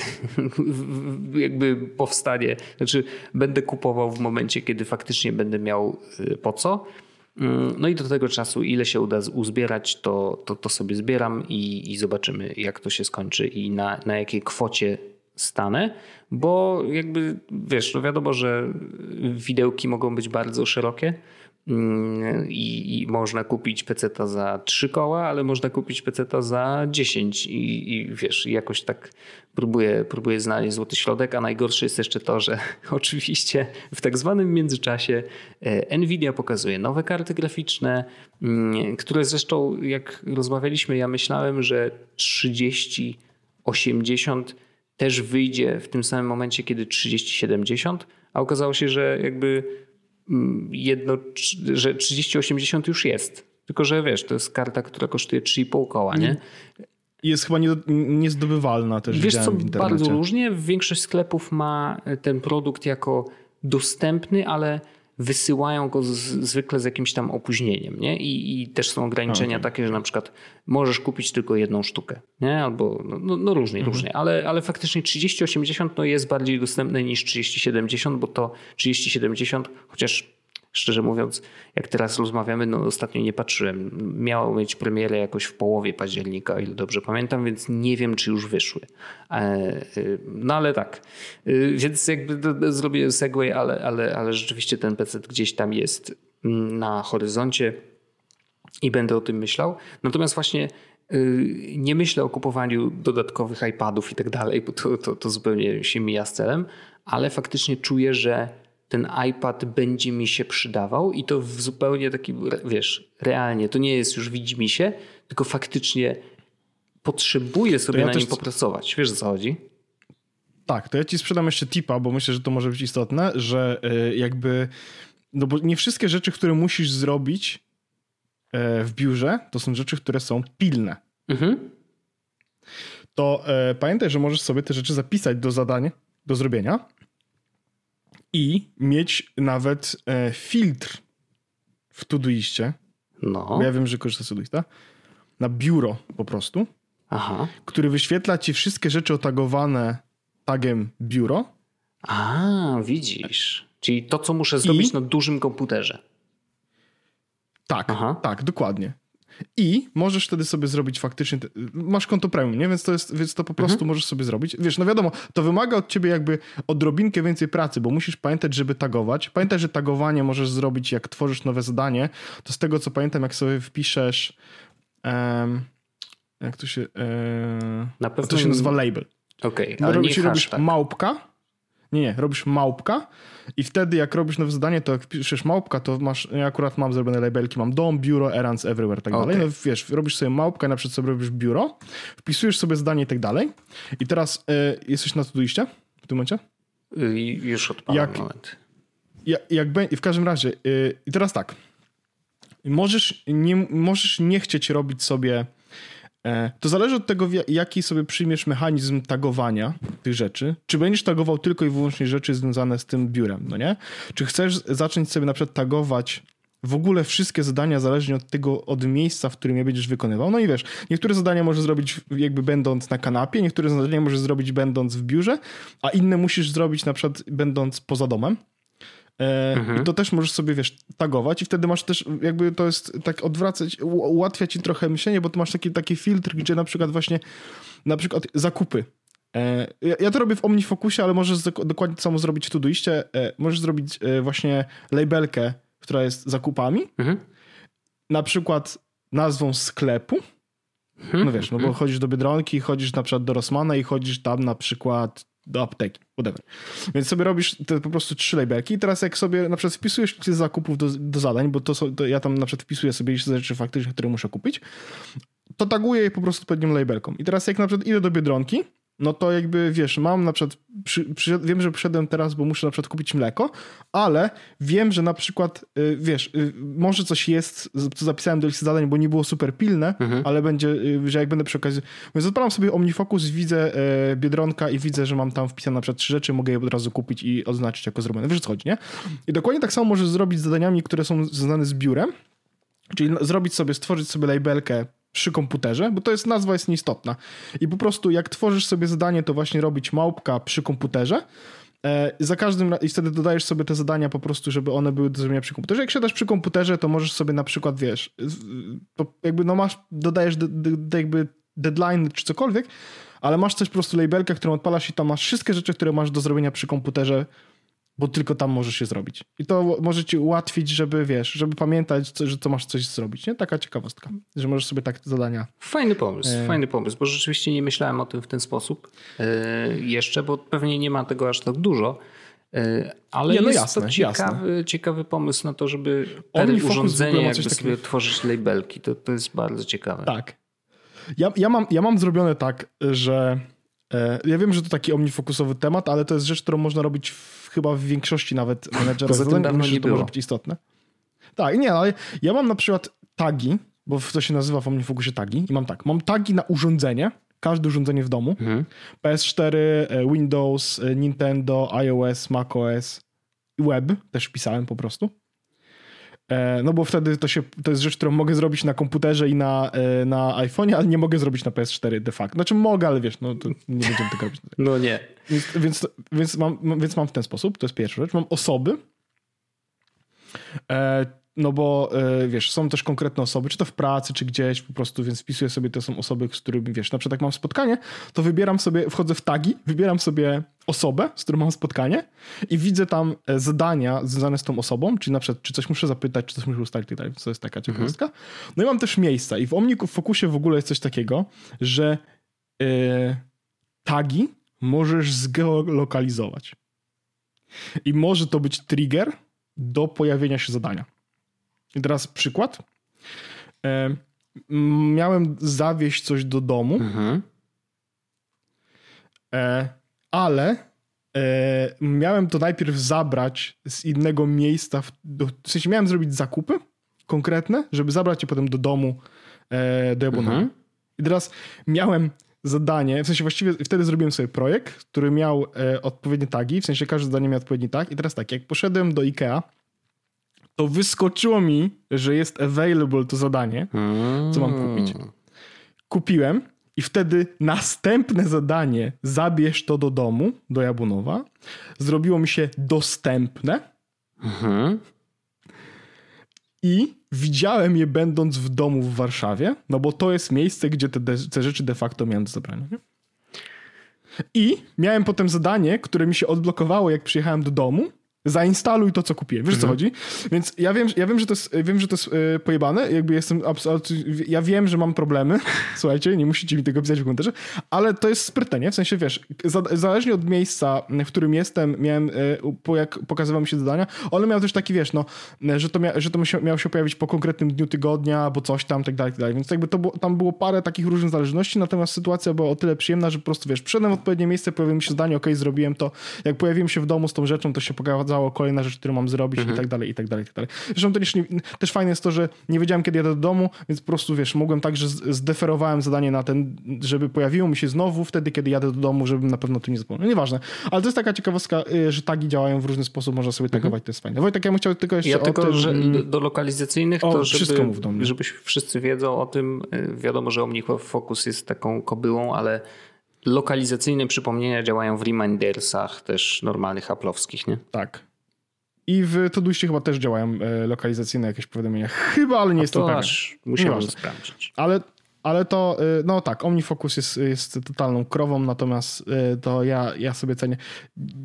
jakby powstanie. Znaczy, będę kupował w momencie, kiedy faktycznie będę miał y, po co. No i do tego czasu, ile się uda uzbierać, to, to, to sobie zbieram i, i zobaczymy, jak to się skończy i na, na jakiej kwocie stanę, bo jakby wiesz, no wiadomo, że widełki mogą być bardzo szerokie i, i można kupić peceta za 3 koła, ale można kupić peceta za 10 i, i wiesz, jakoś tak próbuję, próbuję znaleźć złoty środek, a najgorsze jest jeszcze to, że oczywiście w tak zwanym międzyczasie e, Nvidia pokazuje nowe karty graficzne, mm, które zresztą jak rozmawialiśmy, ja myślałem, że 3080 też wyjdzie w tym samym momencie, kiedy 3070, a okazało się, że jakby mm, jedno, że 3080 już jest. Tylko, że wiesz, to jest karta, która kosztuje 3,5 koła, nie? Jest chyba nie, niezdobywalna też. Wiesz co, bardzo różnie. Większość sklepów ma ten produkt jako dostępny, ale wysyłają go z, zwykle z jakimś tam opóźnieniem, nie? I, i też są ograniczenia Okej. takie, że na przykład możesz kupić tylko jedną sztukę, nie? Albo no, no, no różnie, Mhm. różnie, ale, ale faktycznie 3080 no jest bardziej dostępne niż 3070, bo to 3070, chociaż szczerze mówiąc, jak teraz rozmawiamy, no ostatnio nie patrzyłem. Miało mieć premierę jakoś w połowie października, o ile dobrze pamiętam, więc nie wiem, czy już wyszły. E, y, No ale tak. Y, Więc jakby zrobię segway, ale, ale, ale rzeczywiście ten PC gdzieś tam jest mm, na horyzoncie i będę o tym myślał. Natomiast właśnie nie myślę o kupowaniu dodatkowych iPadów i tak dalej, bo to, to, to zupełnie się mija z celem, ale faktycznie czuję, że ten iPad będzie mi się przydawał i to w zupełnie taki, wiesz, realnie. To nie jest już widzi mi się, tylko faktycznie potrzebuję sobie ja na też- nim popracować. Wiesz o co chodzi? Tak, to ja ci sprzedam jeszcze tipa, bo myślę, że to może być istotne, że y, jakby, no bo nie wszystkie rzeczy, które musisz zrobić e, w biurze, to są rzeczy, które są pilne. Mhm. To e, pamiętaj, że możesz sobie te rzeczy zapisać do zadań, do zrobienia i mieć nawet e, filtr w Todoiście, No. bo ja wiem, że korzystasz z Todoista, na biuro po prostu, Aha. który wyświetla ci wszystkie rzeczy otagowane tagiem biuro A, widzisz. Czyli to, co muszę zrobić na dużym komputerze. Tak, Aha. tak, dokładnie. I możesz wtedy sobie zrobić faktycznie, te- masz konto premium, nie? Więc to jest, więc to po prostu Mhm. możesz sobie zrobić. Wiesz, no wiadomo, to wymaga od ciebie jakby odrobinkę więcej pracy, bo musisz pamiętać, żeby tagować. Pamiętaj, że tagowanie możesz zrobić, jak tworzysz nowe zadanie. To z tego, co pamiętam, jak sobie wpiszesz em, jak to się, em, Na pewno. to się nazywa label. Okej, No, ale nie robisz, małpka. Nie, nie, robisz małpka i wtedy jak robisz nowe zadanie, to jak piszesz małpka, to masz, ja akurat mam zrobione labelki, mam dom, biuro, errands, everywhere, tak dalej. Okej. No wiesz, robisz sobie małpkę, na przykład sobie robisz biuro, wpisujesz sobie zadanie i tak dalej. I teraz y, jesteś na Todoiście w tym momencie? Y, Już odpalam Jak- moment. Ja, jak bę- w każdym razie, y, i teraz tak. Możesz nie, możesz nie chcieć robić sobie. E, to zależy od tego, jaki sobie przyjmiesz mechanizm tagowania tych rzeczy. Czy będziesz tagował tylko i wyłącznie rzeczy związane z tym biurem, no nie? Czy chcesz zacząć sobie na przykład tagować w ogóle wszystkie zadania zależnie od tego, od miejsca, w którym je będziesz wykonywał. No i wiesz, niektóre zadania możesz zrobić jakby będąc na kanapie, niektóre zadania możesz zrobić będąc w biurze, a inne musisz zrobić na przykład będąc poza domem. E, mhm. I to też możesz sobie, wiesz, tagować i wtedy masz też, jakby to jest tak odwracać, ułatwia ci trochę myślenie, bo ty masz taki, taki filtr, gdzie na przykład właśnie, na przykład zakupy. E, ja, to robię w OmniFocusie, ale możesz dokładnie samo zrobić w Todoiście. E, możesz zrobić właśnie labelkę, która jest zakupami, mhm. na przykład nazwą sklepu, mhm. no wiesz, no bo mhm. chodzisz do Biedronki, chodzisz na przykład do Rossmana i chodzisz tam na przykład do apteki, whatever. Więc sobie robisz te po prostu trzy labelki i teraz jak sobie na przykład wpisujesz listę zakupów do, do zadań, bo to, to ja tam na przykład wpisuję sobie listę rzeczy faktycznych, które muszę kupić, to taguję je po prostu odpowiednią labelką. I teraz jak na przykład idę do Biedronki, no to jakby wiesz, mam na przykład, przy, przy, wiem, że przyszedłem teraz, bo muszę na przykład kupić mleko, ale wiem, że na przykład, y, wiesz, y, może coś jest, co zapisałem do listy zadań, bo nie było super pilne, mhm. ale będzie, y, że jak będę przy okazji, więc odpalam sobie OmniFocus, widzę e, Biedronka i widzę, że mam tam wpisane na przykład trzy rzeczy, mogę je od razu kupić i oznaczyć jako zrobione. Wiesz co chodzi, nie? I dokładnie tak samo możesz zrobić z zadaniami, które są związane z biurem, czyli zrobić sobie, stworzyć sobie labelkę przy komputerze, bo to jest nazwa jest nieistotna. I po prostu jak tworzysz sobie zadanie, to właśnie robić małpka przy komputerze. E, za każdym i wtedy dodajesz sobie te zadania po prostu, żeby one były do zrobienia przy komputerze. Jak siadasz przy komputerze, to możesz sobie na przykład, wiesz, jakby no masz, dodajesz de, de, de jakby deadline czy cokolwiek, ale masz coś po prostu labelkę, którą odpalasz i tam masz wszystkie rzeczy, które masz do zrobienia przy komputerze bo tylko tam możesz się zrobić. I to może ci ułatwić, żeby wiesz, żeby pamiętać, co, że to masz coś zrobić. Nie? Taka ciekawostka, że możesz sobie tak zadania. Fajny pomysł, e... fajny pomysł, bo rzeczywiście nie myślałem o tym w ten sposób e, jeszcze, bo pewnie nie ma tego aż tak dużo. E, ale nie, no jest jasne, to ciekawy, jasne. ciekawy pomysł na to, żeby te urządzenie jakby sobie takiego... tworzyć labelki. To, to jest bardzo ciekawe. Tak. Ja, ja, mam, ja mam zrobione tak, że ja wiem, że to taki omnifokusowy temat, ale to jest rzecz, którą można robić w chyba w większości nawet menedżerów. Poza tym dawno myślę, nie to było. może być istotne. Tak, nie, ale ja mam na przykład tagi, bo to się nazywa w OmniFocusie tagi i mam tak, mam tagi na urządzenie, każde urządzenie w domu, mhm. PS4, e, Windows, e, Nintendo, iOS, macOS, web też wpisałem po prostu. E, no bo wtedy to, się, to jest rzecz, którą mogę zrobić na komputerze i na, e, na iPhone'ie, ale nie mogę zrobić na PS4 de facto. Znaczy mogę, ale wiesz, no to nie będziemy tego robić. No nie. Więc, więc, więc, mam, więc mam w ten sposób, to jest pierwsza rzecz. Mam osoby, e, no bo e, wiesz, są też konkretne osoby, czy to w pracy, czy gdzieś po prostu, więc wpisuję sobie, to są osoby, z którymi wiesz, na przykład jak mam spotkanie, to wybieram sobie, wchodzę w tagi, wybieram sobie osobę, z którą mam spotkanie i widzę tam e, zadania związane z tą osobą, czyli na przykład, czy coś muszę zapytać, czy coś muszę ustalić i tak dalej, to jest taka ciekawostka. Mhm. No i mam też miejsca i w Omniku w Fokusie w ogóle jest coś takiego, że yy, tagi możesz zgeolokalizować. I może to być trigger do pojawienia się zadania. I teraz przykład. E, miałem zawieźć coś do domu, mhm. e, ale e, miałem to najpierw zabrać z innego miejsca. W, do, w sensie miałem zrobić zakupy konkretne, żeby zabrać je potem do domu e, do Jabłona. Mhm. I teraz miałem zadanie, w sensie właściwie wtedy zrobiłem sobie projekt, który miał e, odpowiednie tagi, w sensie każde zadanie miało odpowiedni tag i teraz tak, jak poszedłem do Ikea, to wyskoczyło mi, że jest available to zadanie, co mam kupić. Kupiłem i wtedy następne zadanie, zabierz to do domu, do Jabunowa, zrobiło mi się dostępne. Mhm. I widziałem je będąc w domu w Warszawie, no bo to jest miejsce, gdzie te, te rzeczy de facto miałem do zabrania. Nie? I miałem potem zadanie, które mi się odblokowało, jak przyjechałem do domu, zainstaluj to, co kupiłem. Wiesz, mhm. co chodzi? Więc ja wiem, ja wiem, że to jest, wiem, że to jest yy, pojebane. Jakby jestem absolutnie... Ja wiem, że mam problemy. Słuchajcie, nie musicie mi tego pisać w komentarzu. Ale to jest sprytne, nie? W sensie, wiesz, za, zależnie od miejsca, w którym jestem, miałem, yy, po, jak pokazywały mi się zadania, one miały też taki, wiesz, no, że to, mia, że to miało się pojawić po konkretnym dniu tygodnia, bo coś tam, tak dalej, tak dalej. Więc jakby to było, tam było parę takich różnych zależności, natomiast sytuacja była o tyle przyjemna, że po prostu, wiesz, przyszedłem w odpowiednie miejsce, pojawiło mi się zdanie, ok, zrobiłem to. Jak pojawiłem się w domu z tą rzeczą, to się pokazało podpowiadało kolejne rzeczy, które mam zrobić i tak dalej, i tak dalej, i tak dalej. Zresztą też, nie, też fajne jest to, że nie wiedziałem, kiedy jadę do domu, więc po prostu, wiesz, mogłem tak, że zdeferowałem zadanie na ten, żeby pojawiło mi się znowu wtedy, kiedy jadę do domu, żebym na pewno tu nie zapomniał. No, nieważne. Ale to jest taka ciekawostka, y, że tagi działają w różny sposób, można sobie tagować, to jest fajne. Wojtek, ja bym chciał tylko jeszcze Ja tylko, tym... że do, lokalizacyjnych, O, to wszystko żeby, mów do mnie. żebyś wszyscy wiedzą o tym, y, wiadomo, że OmniFocus jest taką kobyłą, ale lokalizacyjne przypomnienia działają w remindersach też normalnych aplowskich, nie? Tak. I w Todoiście chyba też działają e, lokalizacyjne jakieś powiadomienia. Chyba, ale nie jestem To pewien. musiałem sprawdzić. Ale, ale to, y, no tak, OmniFocus jest, jest totalną krową, natomiast y, to ja, ja sobie cenię.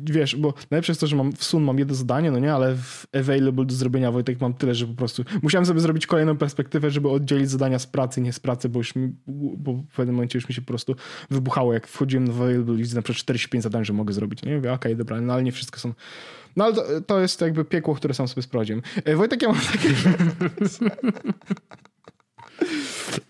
Wiesz, bo najlepsze jest to, że mam w Sun mam jedno zadanie, no nie, ale w Available do zrobienia Wojtek mam tyle, że po prostu musiałem sobie zrobić kolejną perspektywę, żeby oddzielić zadania z pracy, nie z pracy, bo już mi, bo w pewnym momencie już mi się po prostu wybuchało, jak wchodziłem w Available i widzę na przykład 45 zadań, że mogę zrobić. Nie mówię, okej, dobra, no ale nie wszystko są. No ale to, to jest jakby piekło, które sam sobie sprawdziłem. E, Wojtek, ja mam takie...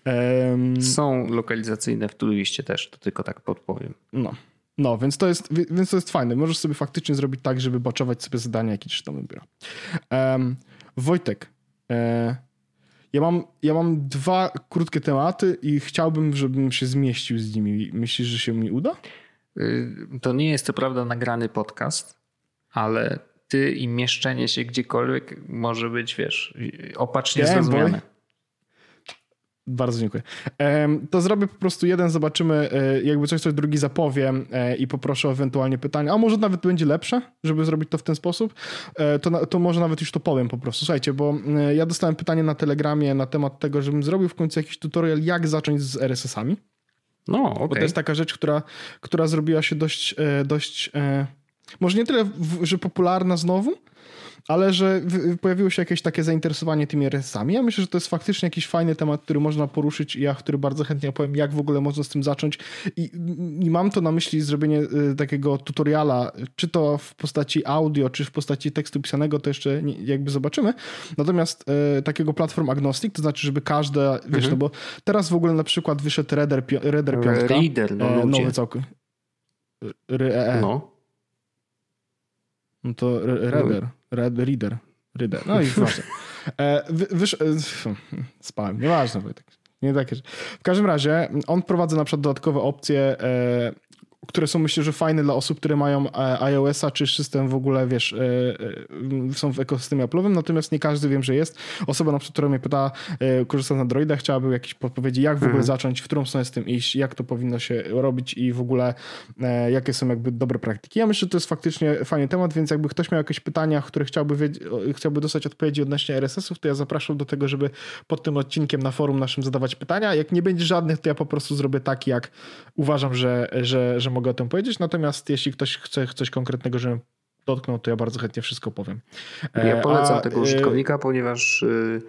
Em, Są lokalizacyjne w Todoiście też, to tylko tak podpowiem. No. No, więc to, jest, wi- więc to jest fajne. Możesz sobie faktycznie zrobić tak, żeby baczować sobie zadania, jakie ci tam wybiera. Um, Wojtek, e, ja, mam, ja mam dwa krótkie tematy i chciałbym, żebym się zmieścił z nimi. Myślisz, że się mi uda? Y, To nie jest co prawda nagrany podcast, ale ty i mieszczenie się gdziekolwiek może być, wiesz, opacznie Game zrozumiane. boy. Bardzo dziękuję. To zrobię po prostu jeden, zobaczymy, e, jakby coś, coś drugi zapowiem e, i poproszę o ewentualnie pytania. A może nawet będzie lepsze, żeby zrobić to w ten sposób. E, to, to może nawet już to powiem po prostu. Słuchajcie, bo ja dostałem pytanie na Telegramie na temat tego, żebym zrobił w końcu jakiś tutorial, jak zacząć z RSS-ami. No, Bo okej. to jest taka rzecz, która, która zrobiła się dość, dość może nie tyle, że popularna znowu, ale że pojawiło się jakieś takie zainteresowanie tymi RSS-ami. Ja myślę, że to jest faktycznie jakiś fajny temat, który można poruszyć i ja, który bardzo chętnie opowiem, jak w ogóle można z tym zacząć. I, i mam to na myśli zrobienie e, takiego tutoriala, czy to w postaci audio, czy w postaci tekstu pisanego, to jeszcze nie, jakby zobaczymy. Natomiast e, takiego platform agnostic, to znaczy, żeby każda, wiesz, no bo teraz w ogóle na przykład wyszedł Reader, pi- Reader 5. Reader, no E, nowy całkiem. Re, e, No. No to re, Reader. Red, reader. Reader. No i ważne. E, wy, wysz, e, spałem. Nieważne, Wojtek. Nie takie. W każdym razie on wprowadza na przykład dodatkowe opcje, e, które są myślę, że fajne dla osób, które mają e, iOS-a czy system w ogóle, wiesz, e, e, są w ekosystemie Apple'owym, natomiast nie każdy wiem, że jest. Osoba na przykład, która mnie pyta, korzysta z Androida, chciałaby jakieś podpowiedzi, jak w ogóle zacząć, w którą stronę z tym iść, jak to powinno się robić i w ogóle jakie są jakby dobre praktyki. Ja myślę, że to jest faktycznie fajny temat, więc jakby ktoś miał jakieś pytania, które chciałby, chciałby dostać odpowiedzi odnośnie RSS-ów, to ja zapraszam do tego, żeby pod tym odcinkiem na forum naszym zadawać pytania. Jak nie będzie żadnych, to ja po prostu zrobię tak, jak uważam, że, że, że mogę o tym powiedzieć. Natomiast jeśli ktoś chce coś konkretnego, żebym dotknął, to ja bardzo chętnie wszystko powiem. E, Ja polecam a, tego e, użytkownika, ponieważ y,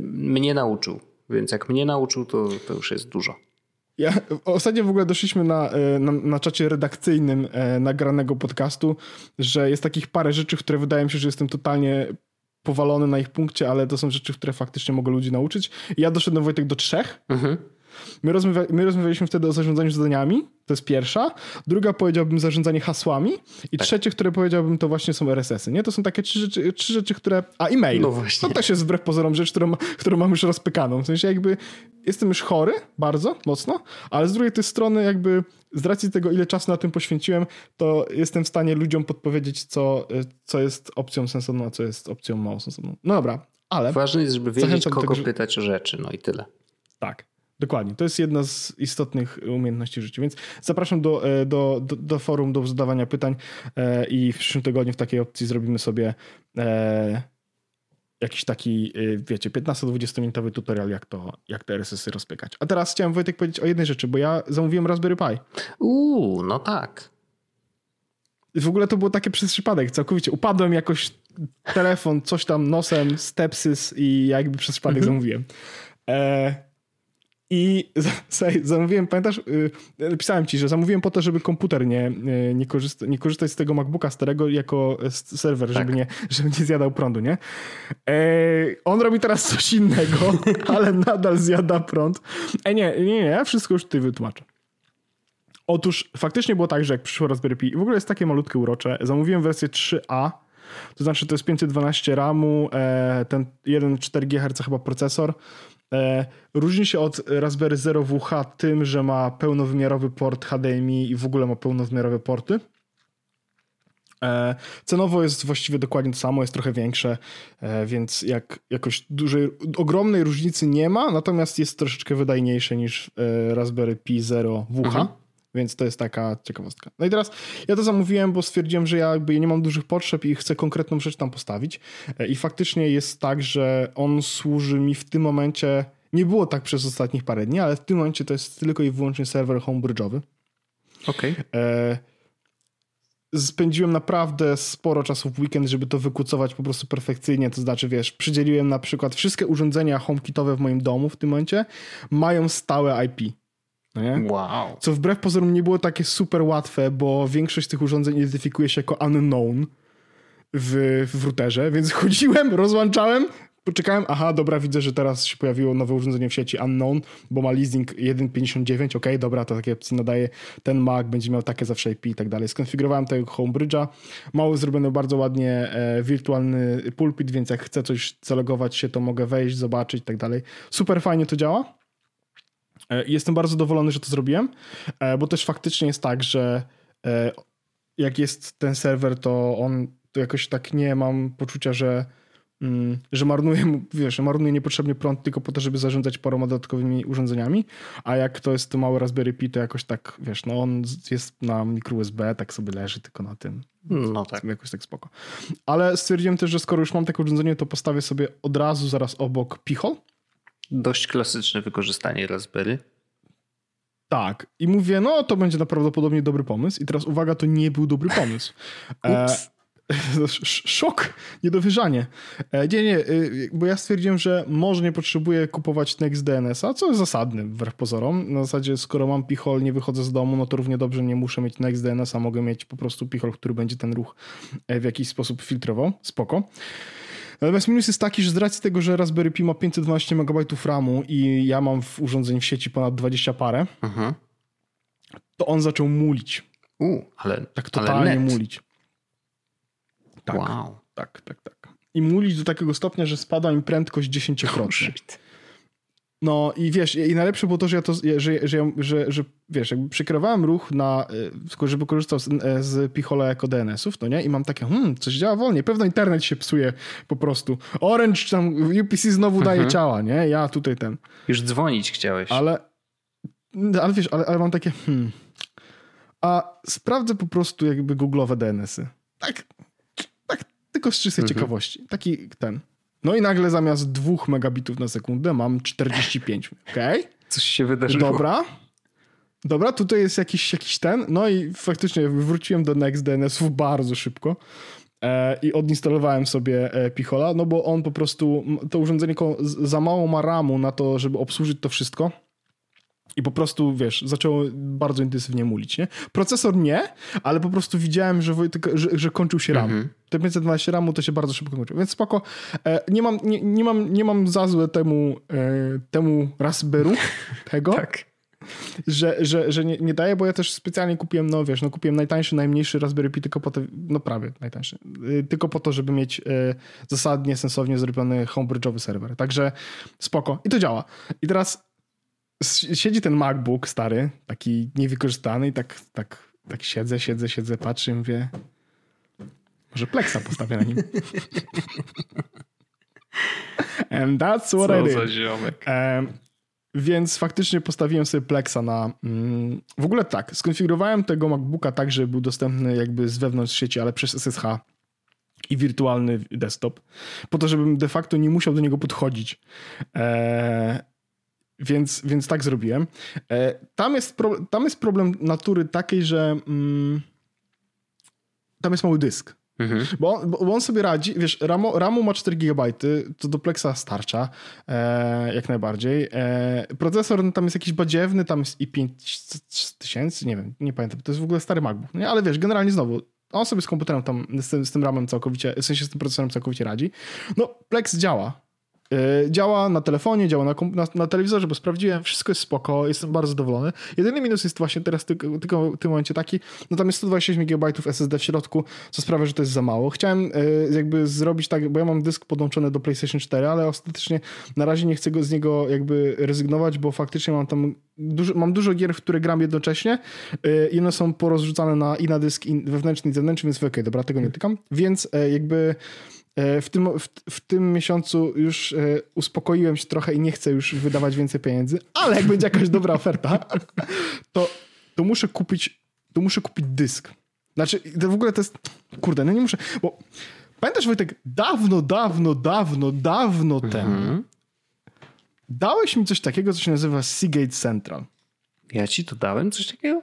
mnie nauczył. Więc jak mnie nauczył, to, to już jest dużo. Ja, ostatnio w ogóle doszliśmy na, e, na, na czacie redakcyjnym e, nagranego podcastu, że jest takich parę rzeczy, które wydaje mi się, że jestem totalnie powalony na ich punkcie, ale to są rzeczy, które faktycznie mogą ludzi nauczyć. Ja doszedłem, Wojtek, do trzech. Mhm. My, rozmawia, my rozmawialiśmy wtedy o zarządzaniu zadaniami, to jest pierwsza. Druga powiedziałbym zarządzanie hasłami. I Tak. trzecie, które powiedziałbym, to właśnie są RSS-y. Nie? To są takie trzy rzeczy, trzy rzeczy które... A, e-mail. No właśnie. To też jest wbrew pozorom rzecz, którą, którą mam już rozpykaną. W sensie jakby jestem już chory bardzo mocno, ale z drugiej tej strony jakby z racji tego, ile czasu na tym poświęciłem, to jestem w stanie ludziom podpowiedzieć, co, co jest opcją sensowną, a co jest opcją mało sensowną. No dobra, ale... Ważne jest, żeby wiedzieć, kogo tego, pytać o rzeczy. No i tyle. Tak, dokładnie. To jest jedna z istotnych umiejętności w życiu. Więc zapraszam do, e, do, do, do forum, do zadawania pytań e, i w przyszłym tygodniu w takiej opcji zrobimy sobie e, jakiś taki, wiecie, 15-20 minutowy tutorial, jak to, jak te RSS-y rozpykać. A teraz chciałem Wojtek powiedzieć o jednej rzeczy, bo ja zamówiłem Raspberry Pi. Uuu, no tak. W ogóle to było takie przez przypadek, całkowicie. Upadłem jakoś telefon, coś tam nosem, stepsys i jakby przez przypadek zamówiłem. E, I zamówiłem, pamiętasz, y, pisałem ci, że zamówiłem po to, żeby komputer nie, y, nie, korzysta, nie korzystać z tego MacBooka starego jako serwer, żeby, nie, żeby nie zjadał prądu, nie? E, on robi teraz coś innego, ale nadal zjada prąd. E, nie, nie, nie, ja wszystko już tutaj wytłumaczę. Otóż faktycznie było tak, że jak przyszło Raspberry Pi, w ogóle jest takie malutkie urocze, zamówiłem wersję 3A, To znaczy to jest 512 RAMu, e, ten 1,4 GHz chyba procesor. E, różni się od Raspberry Zero WH tym, że ma pełnowymiarowy port HDMI i w ogóle ma pełnowymiarowe porty. E, cenowo jest właściwie dokładnie to samo, jest trochę większe, e, więc jak jakoś dużej, ogromnej różnicy nie ma, natomiast jest troszeczkę wydajniejsze niż Raspberry Pi Zero WH. Mhm. Więc to jest taka ciekawostka. No i teraz ja to zamówiłem, bo stwierdziłem, że ja jakby nie mam dużych potrzeb i chcę konkretną rzecz tam postawić. I faktycznie jest tak, że on służy mi w tym momencie. Nie było tak przez ostatnich parę dni, ale w tym momencie to jest tylko i wyłącznie serwer homebridge'owy. Okej. Okay spędziłem naprawdę sporo czasu w weekend, żeby to wykucować po prostu perfekcyjnie. To znaczy, wiesz, przydzieliłem na przykład wszystkie urządzenia HomeKitowe w moim domu w tym momencie mają stałe IP. No nie? Wow. Co wbrew pozorom nie było takie super łatwe, bo większość tych urządzeń identyfikuje się jako unknown w, w routerze, więc chodziłem, rozłączałem, poczekałem, aha, dobra, widzę, że teraz się pojawiło nowe urządzenie w sieci Unknown, bo ma leasing 1.59, ok, dobra, to takie opcje nadaje, ten Mac będzie miał takie zawsze IP i tak dalej. Skonfigurowałem tego Homebridge'a, mało zrobiony bardzo ładnie e, wirtualny pulpit, więc jak chcę coś zalogować się, to mogę wejść, zobaczyć i tak dalej. Super fajnie to działa. E, jestem bardzo zadowolony, że to zrobiłem, e, bo też faktycznie jest tak, że e, jak jest ten serwer, to on to jakoś tak nie mam poczucia, że Mm, że marnuje, wiesz, marnuje niepotrzebnie prąd tylko po to, żeby zarządzać paroma dodatkowymi urządzeniami, a jak to jest to małe Raspberry Pi, to jakoś tak, wiesz, no on jest na mikro USB, tak sobie leży tylko na tym. No tak. Jakoś tak spoko. Ale stwierdziłem też, że skoro już mam takie urządzenie, to postawię sobie od razu zaraz obok Pichol. Dość klasyczne wykorzystanie Raspberry. Tak. I mówię, no to będzie prawdopodobnie dobry pomysł. I teraz uwaga, to nie był dobry pomysł. E, Szok, niedowierzanie. E, nie, nie, y, bo ja stwierdziłem, że może nie potrzebuję kupować Next DNS-a, co jest zasadne wbrew pozorom. Na zasadzie, skoro mam pichol, nie wychodzę z domu, no to równie dobrze nie muszę mieć Next DNS-a, mogę mieć po prostu pichol, który będzie ten ruch e, w jakiś sposób filtrował. Spoko. Natomiast minus jest taki, że z racji tego, że Raspberry Pi ma 512 MB RAMu i ja mam w urządzeń w sieci ponad 20 parę, mhm. to on zaczął mulić. U, ale tak totalnie ale mulić. Tak, wow. tak, tak, tak. I mulić do takiego stopnia, że spada mi prędkość dziesięciokrotnie. No i wiesz, i najlepsze było to, że ja to, że, że, że, że wiesz, jakby przykierowałem ruch na, e, żeby korzystał z, e, z Pichola jako DNS-ów, no nie? I mam takie, hmm, coś działa wolniej. Pewno internet się psuje po prostu. Orange tam, UPC znowu daje mhm. ciała, nie? Ja tutaj ten. Już dzwonić chciałeś. Ale, ale wiesz, ale, ale mam takie, hmm. A sprawdzę po prostu jakby googlowe DNS-y. Tak, tylko z czystej mhm. ciekawości. Taki ten. No i nagle zamiast 2 megabitów na sekundę mam 45. Okej? Okay? Coś się wydarzyło. Dobra. Dobra, tutaj jest jakiś, jakiś ten. No i faktycznie wróciłem do NextDNS-ów bardzo szybko e, i odinstalowałem sobie e, Pichola, no bo on po prostu, to urządzenie za mało ma RAMu na to, żeby obsłużyć to wszystko. I po prostu, wiesz, zaczęło bardzo intensywnie mulić, nie? Procesor nie, ale po prostu widziałem, że, że, że kończył się RAM. Mhm. Te 512 RAMu to się bardzo szybko kończyło, więc spoko. E, nie, mam, nie, nie, mam, nie mam za złe temu, e, temu Raspberry tego. tak. Że, że, że nie, nie daje, bo ja też specjalnie kupiłem, no wiesz, no kupiłem najtańszy, najmniejszy Raspberry Pi tylko po to, no prawie najtańszy, e, tylko po to, żeby mieć zasadnie, sensownie zrobiony homebridge'owy serwer. Także spoko. I to działa. I teraz siedzi ten MacBook stary, taki niewykorzystany i tak, tak, tak siedzę, siedzę, siedzę, patrzę i mówię może Plexa postawię na nim. And that's what Co I did. za ziomek. Um, więc faktycznie postawiłem sobie Plexa na... Mm, w ogóle tak, skonfigurowałem tego MacBooka tak, że był dostępny jakby z wewnątrz sieci, ale przez SSH i wirtualny desktop, po to, żebym de facto nie musiał do niego podchodzić. Eee, więc, więc tak zrobiłem. E, tam jest, pro, tam jest problem natury takiej, że mm, tam jest mały dysk. Mhm. Bo, on, bo, on sobie radzi, wiesz, RAMu, RAMu ma 4 GB, to do Plexa starcza, e, jak najbardziej. E, procesor no, tam jest jakiś badziewny, tam jest i 5000, nie wiem, nie pamiętam, to jest w ogóle stary MacBook, nie? ale wiesz, generalnie znowu, on sobie z komputerem tam, z tym, z tym RAMem całkowicie, w sensie z tym procesorem całkowicie radzi. No, Plex działa, działa na telefonie, działa na, na, na, telewizorze, bo sprawdziłem, wszystko jest spoko, jestem bardzo zadowolony. Jedyny minus jest właśnie teraz tylko, tylko w tym momencie taki, no tam jest 128 GB SSD w środku, co sprawia, że to jest za mało. Chciałem yy, jakby zrobić tak, bo ja mam dysk podłączony do PlayStation 4, ale ostatecznie na razie nie chcę go z niego jakby rezygnować, bo faktycznie mam tam dużo, mam dużo gier, w które gram jednocześnie yy, i one są porozrzucane na, i na dysk i wewnętrzny i zewnętrzny, więc okej, okay, dobra, tego nie tykam. Więc jakby E, w tym, w, w, tym miesiącu już e, uspokoiłem się trochę i nie chcę już wydawać więcej pieniędzy, ale jak będzie jakaś dobra oferta, to, to muszę kupić to muszę kupić dysk. Znaczy, to w ogóle to jest... Kurde, no nie muszę... Bo pamiętasz, Wojtek, dawno, dawno, dawno, dawno mhm. temu dałeś mi coś takiego, co się nazywa Seagate Central. Ja ci to dałem? Coś takiego?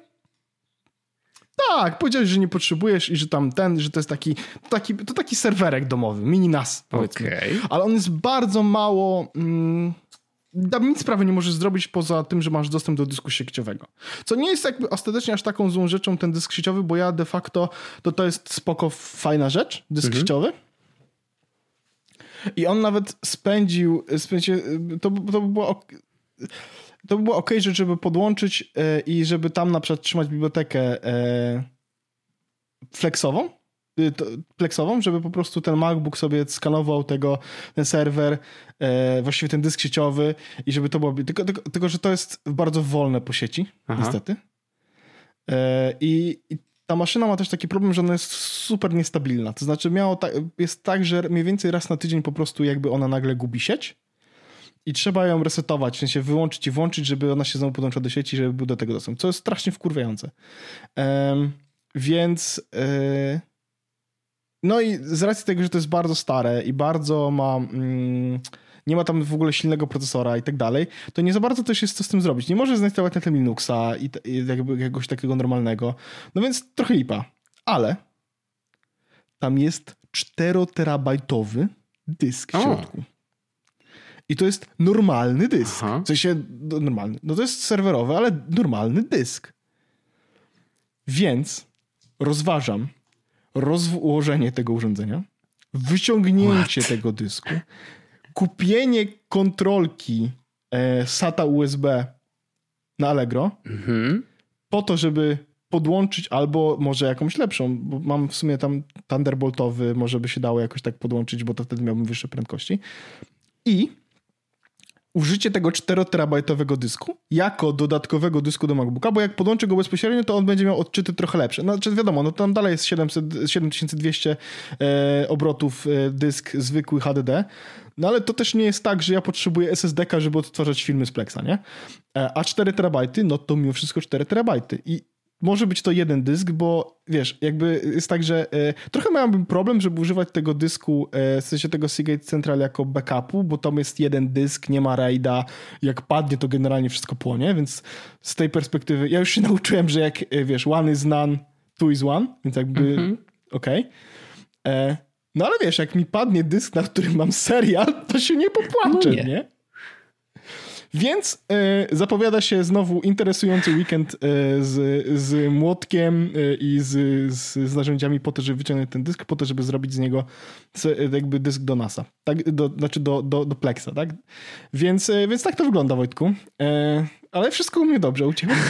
Tak, powiedziałeś, że nie potrzebujesz i że tam ten, że to jest taki, taki, to taki serwerek domowy, mini NAS powiedzmy. Okay. Ale on jest bardzo mało... Mm, tam nic prawie nie możesz zrobić poza tym, że masz dostęp do dysku sieciowego. Co nie jest jakby ostatecznie aż taką złą rzeczą ten dysk sieciowy, bo ja de facto to to jest spoko fajna rzecz, dysk mhm. sieciowy. I on nawet spędził, spędził to, to by było to by było ok, żeby podłączyć e, i żeby tam na przykład trzymać bibliotekę e, flexową, y, flexową, żeby po prostu ten MacBook sobie skanował tego, ten serwer, e, właściwie ten dysk sieciowy i żeby to było, tylko, tylko, tylko że to jest bardzo wolne po sieci, Aha. niestety. I, I ta maszyna ma też taki problem, że ona jest super niestabilna. To znaczy miało ta, jest tak, że mniej więcej raz na tydzień po prostu jakby ona nagle gubi sieć i trzeba ją resetować, w sensie wyłączyć i włączyć, żeby ona się znowu podłączyła do sieci, żeby był do tego dostęp, co jest strasznie wkurwiające. Um, więc yy, no i z racji tego, że to jest bardzo stare i bardzo ma mm, nie ma tam w ogóle silnego procesora i tak dalej, to nie za bardzo też jest co z tym zrobić. Nie możesz zainstalować na tym Linuxa i, i jakby jakiegoś takiego normalnego. No więc trochę lipa. Ale tam jest 4-terabajtowy dysk w środku. I to jest normalny dysk. Aha. W sensie no, normalny. No to jest serwerowy, ale normalny dysk. Więc rozważam rozłożenie tego urządzenia, wyciągnięcie What? tego dysku, kupienie kontrolki e, SATA USB na Allegro mhm. po to, żeby podłączyć albo może jakąś lepszą, bo mam w sumie tam Thunderboltowy, może by się dało jakoś tak podłączyć, bo to wtedy miałbym wyższe prędkości. I użycie tego 4-terabajtowego dysku jako dodatkowego dysku do MacBooka, bo jak podłączę go bezpośrednio, to on będzie miał odczyty trochę lepsze. No, znaczy wiadomo, no tam dalej jest 700, 7200 e, obrotów e, dysk zwykły HDD, no ale to też nie jest tak, że ja potrzebuję SSD-ka, żeby odtwarzać filmy z Plexa, nie? E, a 4 terabajty, no to mimo wszystko 4 terabajty. I może być to jeden dysk, bo wiesz, jakby jest tak, że e, trochę miałbym problem, żeby używać tego dysku, e, w sensie tego Seagate Central jako backupu, bo tam jest jeden dysk, nie ma RAIDa, jak padnie to generalnie wszystko płonie, więc z tej perspektywy, ja już się nauczyłem, że jak e, wiesz, one is none, two is one, więc jakby mm -hmm. okej. Okay. No ale wiesz, jak mi padnie dysk, na którym mam serial, to się nie popłaczę, no nie? nie? Więc e, zapowiada się znowu interesujący weekend e, z, z młotkiem e, i z, z, narzędziami po to, żeby wyciągnąć ten dysk, po to, żeby zrobić z niego jakby dysk do NASA. Tak, do, znaczy do, do, do Plexa, tak? Więc, więc tak to wygląda, Wojtku. ale wszystko u mnie dobrze, u ciebie?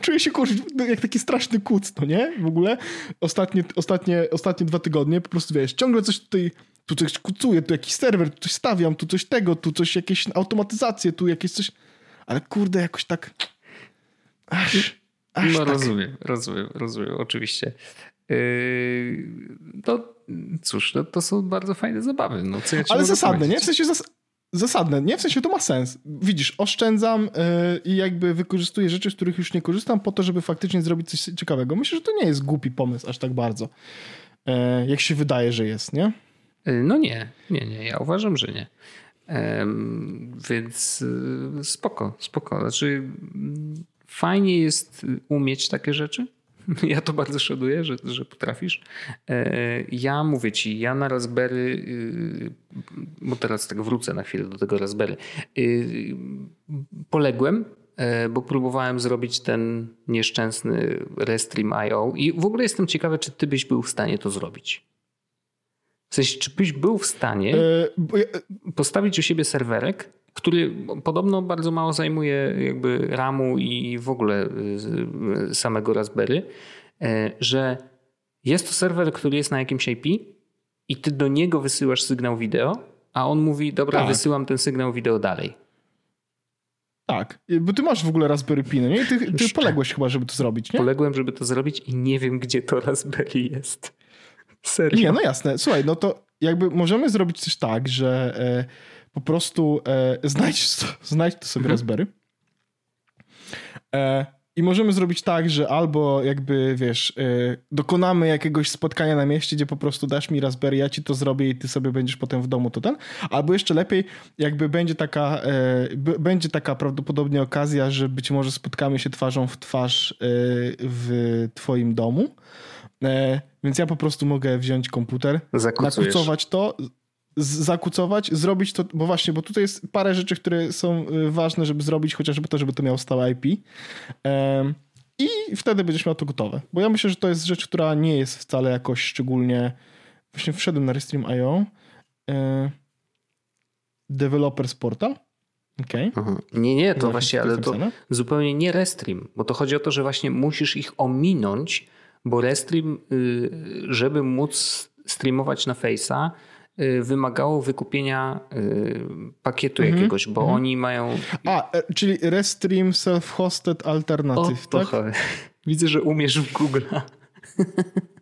Czuję się kurczę, jak taki straszny kuc, no nie? W ogóle ostatnie, ostatnie, ostatnie dwa tygodnie po prostu wiesz, ciągle coś tutaj tu coś kucuję, tu jakiś serwer, tu coś stawiam, tu coś tego, tu coś, jakieś automatyzacje, tu jakieś coś, ale kurde, jakoś tak aż, aż No tak. rozumiem, rozumiem, rozumiem, oczywiście. Yy, to cóż, no, to są bardzo fajne zabawy. No, ja ale zasadne, nie? W sensie zas zasadne, nie? W sensie to ma sens. Widzisz, oszczędzam yy, i jakby wykorzystuję rzeczy, z których już nie korzystam po to, żeby faktycznie zrobić coś ciekawego. Myślę, że to nie jest głupi pomysł aż tak bardzo, yy, jak się wydaje, że jest, nie? Y, no nie, nie, nie, ja uważam, że nie. Więc y, spoko, spoko. Znaczy, fajnie jest umieć takie rzeczy. Ja to bardzo szanuję, że, że potrafisz. E, ja mówię ci, ja na Raspberry, y, bo teraz tak wrócę na chwilę do tego Raspberry, poległem, e, bo próbowałem zrobić ten nieszczęsny Restream.io i w ogóle jestem ciekawy, czy ty byś był w stanie to zrobić. W sensie, czy byś był w stanie E, postawić u siebie serwerek, który podobno bardzo mało zajmuje jakby ramu i w ogóle y, samego Raspberry, e, że jest to serwer, który jest na jakimś IP i ty do niego wysyłasz sygnał wideo, a on mówi, dobra, Tak. wysyłam ten sygnał wideo dalej. Tak, bo ty masz w ogóle Raspberry Pi, nie? Ty, ty poległeś chyba, żeby to zrobić, nie? Poległem, żeby to zrobić i nie wiem, gdzie to Raspberry jest. Serio. Nie, no jasne. Słuchaj, no to jakby możemy zrobić coś tak, że e, po prostu e, znajdź, znajdź to sobie Raspberry e, i możemy zrobić tak, że albo jakby, wiesz, e, dokonamy jakiegoś spotkania na mieście, gdzie po prostu dasz mi Raspberry, ja ci to zrobię i ty sobie będziesz potem w domu to ten, albo jeszcze lepiej, jakby będzie taka, e, będzie taka prawdopodobnie okazja, że być może spotkamy się twarzą w twarz e, w twoim domu, więc ja po prostu mogę wziąć komputer, Zakucujesz. nakucować to, zakucować, zrobić to, bo właśnie, bo tutaj jest parę rzeczy, które są y, ważne, żeby zrobić, chociażby to, żeby to miało stałe IP. I wtedy będziesz miał to gotowe. Bo ja myślę, że to jest rzecz, która nie jest wcale jakoś szczególnie... Właśnie wszedłem na Restream.io. E, Developers Portal. Okej. Mhm. Nie, nie, to właśnie, ale to zupełnie nie Restream, bo to chodzi o to, że właśnie musisz ich ominąć, bo Restream, y, żeby móc streamować na Face'a, y, wymagało wykupienia y, pakietu Mhm. jakiegoś, bo oni mają... A, e, czyli Restream Self-Hosted Alternative, to tak? Widzę, że umiesz w Google.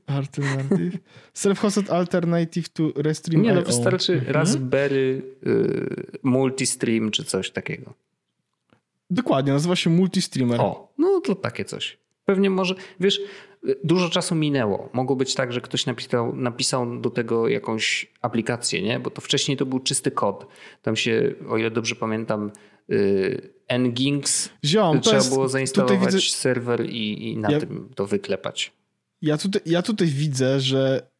Alternative. Self-hosted alternative to Restream. Nie, no wystarczy Mhm. Raspberry y, Multistream czy coś takiego. Dokładnie, nazywa się Multistreamer. O, no to takie coś. Pewnie może, wiesz, dużo czasu minęło. Mogło być tak, że ktoś napisał, napisał do tego jakąś aplikację, nie? Bo to wcześniej to był czysty kod. Tam się, o ile dobrze pamiętam, y, Nginx Ziom, trzeba jest, było zainstalować widzę, serwer i, i na Ja- tym to wyklepać. ja, tutaj, ja tutaj widzę, że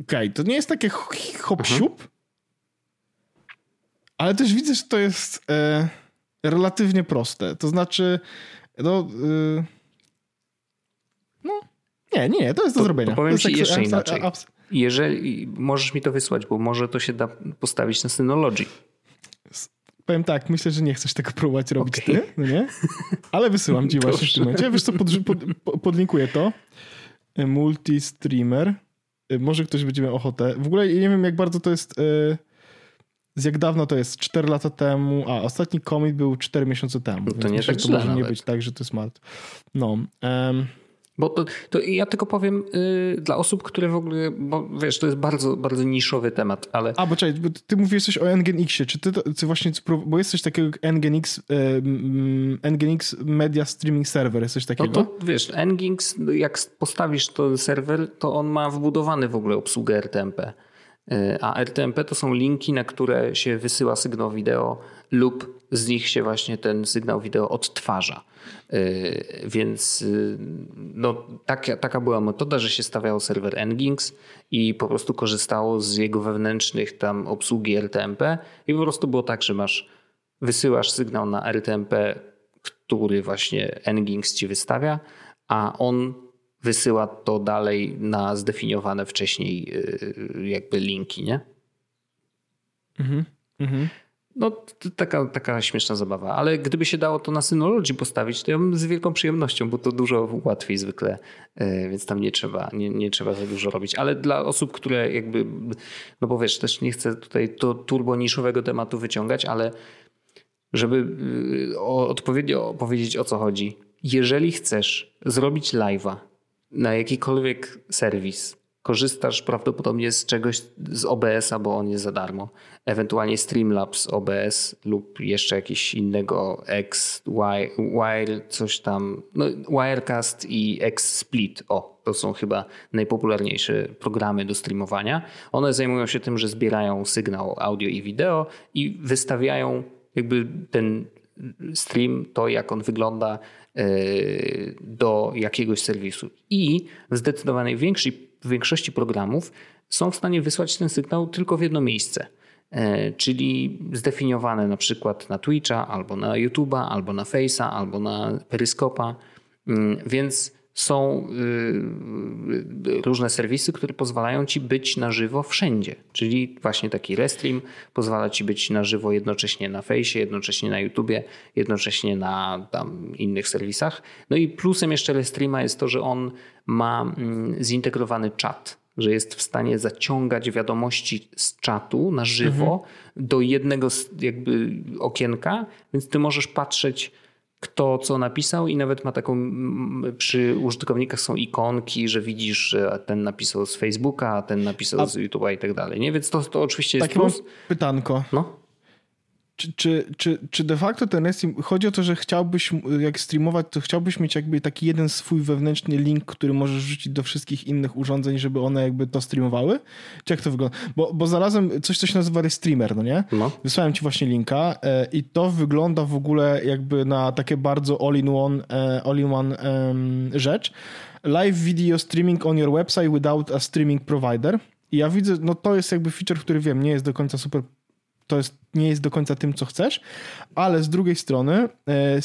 okej, to nie jest takie ch- hop siup, ale też widzę, że to jest e, relatywnie proste. To znaczy, no, no, nie, nie, to jest do To- zrobienia. to powiem jest ci jeszcze inaczej. Jeżeli możesz mi to wysłać, bo może to się da postawić na Synology. Powiem tak, myślę, że nie chcesz tego próbować robić Okej. ty, no nie? Ale wysyłam ci właśnie w tym momencie. Wiesz co, pod, pod, po- podlinkuję to. Multi-streamer. E, Może ktoś będzie miał ochotę. W ogóle nie wiem, jak bardzo to jest... e, Z jak dawno to jest? 4 lata temu. A, ostatni commit był 4 miesiące temu. to więc nie tak to może nie być tak, że to jest smart. No. em, Bo to, to ja tylko powiem y, dla osób, które w ogóle, bo wiesz, to jest bardzo, bardzo niszowy temat, ale A, bo czekaj, bo ty mówisz coś o NGNX-ie. Czy ty, to, ty właśnie, bo jest coś takiego jak NGNX, e, mm, NGNX Media Streaming Server, jest coś no takiego? to wiesz, Nginx, jak postawisz ten serwer, to on ma wbudowany w ogóle obsługę RTMP. Y, A RTMP to są linki, na które się wysyła sygnał wideo lub z nich się właśnie ten sygnał wideo odtwarza. Y, Więc y, no, taka, taka była metoda, że się stawiało serwer Nginx i po prostu korzystało z jego wewnętrznych tam obsługi RTMP i po prostu było tak, że masz wysyłasz sygnał na RTMP, który właśnie Nginx ci wystawia, a on wysyła to dalej na zdefiniowane wcześniej y, jakby linki, nie? Mhm. Mhm. No, taka, taka śmieszna zabawa, ale gdyby się dało to na Synology postawić, to ja bym z wielką przyjemnością, bo to dużo łatwiej zwykle, y, więc tam nie trzeba, nie, nie trzeba za dużo robić. Ale dla osób, które jakby, no bo wiesz, też nie chcę tutaj to turbo niszowego tematu wyciągać, ale żeby y, odpowiednio powiedzieć o co chodzi. Jeżeli chcesz zrobić live'a na jakikolwiek serwis, korzystasz prawdopodobnie z czegoś z OBS-a, bo on jest za darmo. Ewentualnie Streamlabs OBS lub jeszcze jakiegoś innego X, Y, Wire, coś tam. No, Wirecast i XSplit. O, to są chyba najpopularniejsze programy do streamowania. One zajmują się tym, że zbierają sygnał audio i wideo i wystawiają jakby ten stream, to jak on wygląda e, do jakiegoś serwisu. I w zdecydowanej większej, większości programów są w stanie wysłać ten sygnał tylko w jedno miejsce. E, Czyli zdefiniowane na przykład na Twitcha, albo na YouTube'a, albo na Face'a, albo na Peryskopa. Mm, Więc są y, różne serwisy, które pozwalają ci być na żywo wszędzie. Czyli właśnie taki Restream pozwala ci być na żywo jednocześnie na fejsie, jednocześnie na YouTubie, jednocześnie na innych serwisach. No i plusem jeszcze Restreama jest to, że on ma mm, zintegrowany czat że jest w stanie zaciągać wiadomości z czatu na żywo mhm. do jednego jakby okienka, więc ty możesz patrzeć kto co napisał i nawet ma taką, przy użytkownikach są ikonki, że widzisz, że ten napisał z Facebooka, a ten napisał a... z YouTube'a i tak dalej, nie? Więc to, to oczywiście jest Takie plus. pytanko. No? Czy, czy, czy, czy de facto ten stream, chodzi o to, że chciałbyś, jak streamować, to chciałbyś mieć jakby taki jeden swój wewnętrzny link, który możesz rzucić do wszystkich innych urządzeń, żeby one jakby to streamowały? Czy jak to wygląda? Bo, bo znalazłem coś, co się nazywa Streamer, no nie? No. Wysłałem ci właśnie linka e, i to wygląda w ogóle jakby na takie bardzo all-in-one e, all in one, rzecz. Live video streaming on your website without a streaming provider. I ja widzę, no to jest jakby feature, który wiem, nie jest do końca super to jest, nie jest do końca tym, co chcesz, ale z drugiej strony e,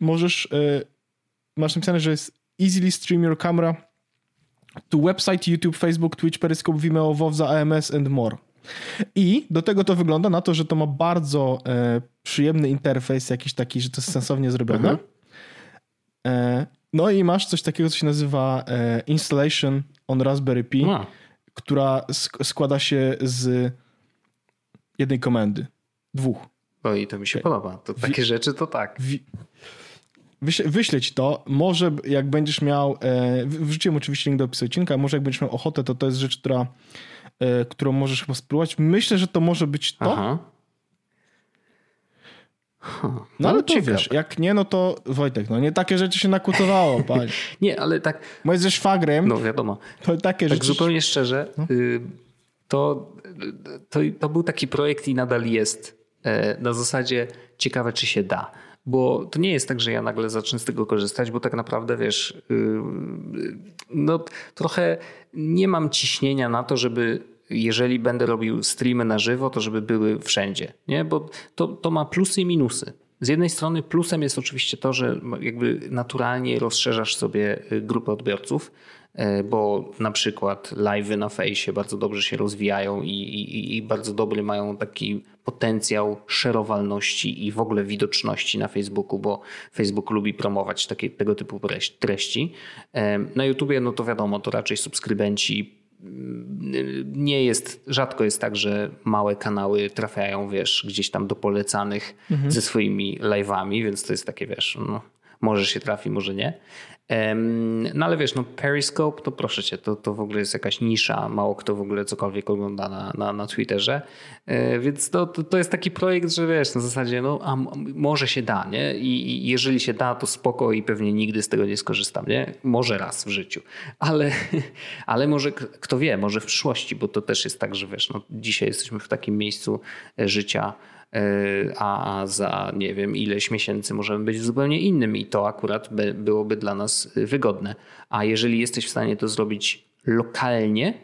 możesz, e, masz napisane, że jest easily stream your camera to website, YouTube, Facebook, Twitch, Periscope, Vimeo, Wowza, AMS and more. I do tego to wygląda na to, że to ma bardzo e, przyjemny interfejs, jakiś taki, że to jest sensownie zrobione. Mhm. E, no i masz coś takiego, co się nazywa e, Installation on Raspberry Pi, która sk składa się z jednej komendy. Dwóch. No i to mi się okay. podoba. To takie rzeczy to tak. wyślę ci to. Może jak będziesz miał, e, wrzuciłem oczywiście link do opisu odcinka, może jak będziesz miał ochotę, to to jest rzecz, która, e, którą możesz chyba spróbować. Myślę, że to może być to. Aha. Huh. No ale to ciekawe. wiesz, jak nie, no to Wojtek, no nie takie rzeczy się nakłutowało, panie. nie, ale tak... Bo ze szwagrem. No wiadomo. To takie tak rzeczy... zupełnie szczerze, no. y, to, to, to był taki projekt i nadal jest e, na zasadzie ciekawe, czy się da. Bo to nie jest tak, że ja nagle zacznę z tego korzystać, bo tak naprawdę wiesz, y, no trochę nie mam ciśnienia na to, żeby jeżeli będę robił streamy na żywo, to żeby były wszędzie, nie? Bo to, to ma plusy i minusy. Z jednej strony plusem jest oczywiście to, że jakby naturalnie rozszerzasz sobie y, grupę odbiorców, bo na przykład live'y na fejsie bardzo dobrze się rozwijają i, i, i, bardzo dobry mają taki potencjał szerowalności i w ogóle widoczności na Facebooku, bo Facebook lubi promować takie, tego typu treści. E, na YouTubie, no to wiadomo, to raczej subskrybenci mm, nie jest, rzadko jest tak, że małe kanały trafiają, wiesz, gdzieś tam do polecanych mhm. ze swoimi live'ami, więc to jest takie, wiesz, no, może się trafi, może nie. No ale wiesz, no Periscope, to proszę cię, to, to w ogóle jest jakaś nisza, mało kto w ogóle cokolwiek ogląda na, na, na Twitterze, e, więc to, to, to jest taki projekt, że wiesz, na zasadzie, no a może się da, nie? I, I, jeżeli się da, to spoko i pewnie nigdy z tego nie skorzystam, nie? Może raz w życiu, ale, ale może, kto wie, może w przyszłości, bo to też jest tak, że wiesz, no dzisiaj jesteśmy w takim miejscu e, życia, E, a za nie wiem ileś miesięcy możemy być zupełnie innym i to akurat by, byłoby dla nas wygodne. A jeżeli jesteś w stanie to zrobić lokalnie,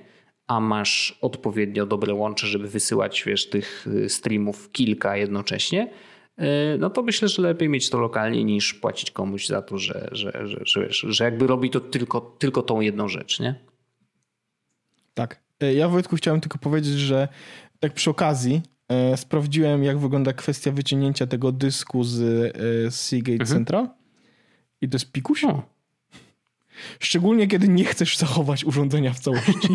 a masz odpowiednio dobre łącze, żeby wysyłać wiesz, tych y, streamów kilka jednocześnie, e, no to myślę, że lepiej mieć to lokalnie niż płacić komuś za to, że, że, że, że, jakby robi to tylko, tylko tą jedną rzecz, nie? Tak. E, ja Wojtku chciałem tylko powiedzieć, że tak przy okazji, sprawdziłem, jak wygląda kwestia wyciągnięcia tego dysku z, e, Seagate mhm. Central. I to jest pikuś. O. Szczególnie, kiedy nie chcesz zachować urządzenia w całości.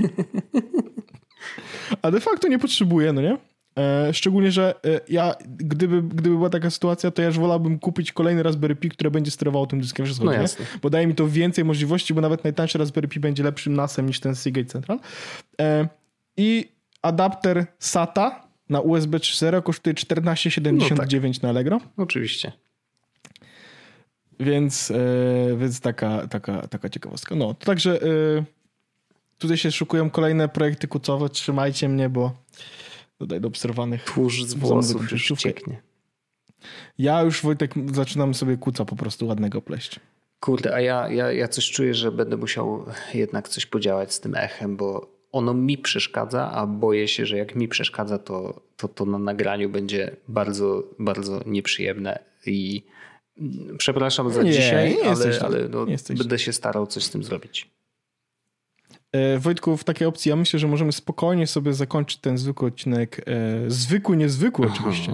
A de facto nie potrzebuję, no nie? E, szczególnie, że ja, gdyby, gdyby była taka sytuacja, to ja już wolałbym kupić kolejny Raspberry Pi, które będzie sterowało tym dyskiem wszystko, no Bo daje mi to więcej możliwości, bo nawet najtańszy Raspberry Pi będzie lepszym NASem niż ten Seagate Central. I adapter SATA na USB 3.0 kosztuje 14,79 no tak. na Allegro. Oczywiście. Więc, yy, więc taka, taka, taka ciekawostka. No, to także yy, tutaj się szukują kolejne projekty kucowe. Trzymajcie mnie, bo tutaj do obserwowanych tłuszcz z włosów już cieknie. Ja już, Wojtek, zaczynam sobie kuca po prostu ładnego pleść. Kurde, a ja, ja, ja coś czuję, że będę musiał jednak coś podziałać z tym echem, bo ono mi przeszkadza, a boję się, że jak mi przeszkadza, to, to, to na nagraniu będzie bardzo, bardzo nieprzyjemne i Przepraszam za Nie, dzisiaj, nie ale, ale no, będę się starał coś z tym zrobić. E, Wojtku, w takiej opcji ja myślę, że możemy spokojnie sobie zakończyć ten zwykły odcinek, e, zwykły, niezwykły oczywiście,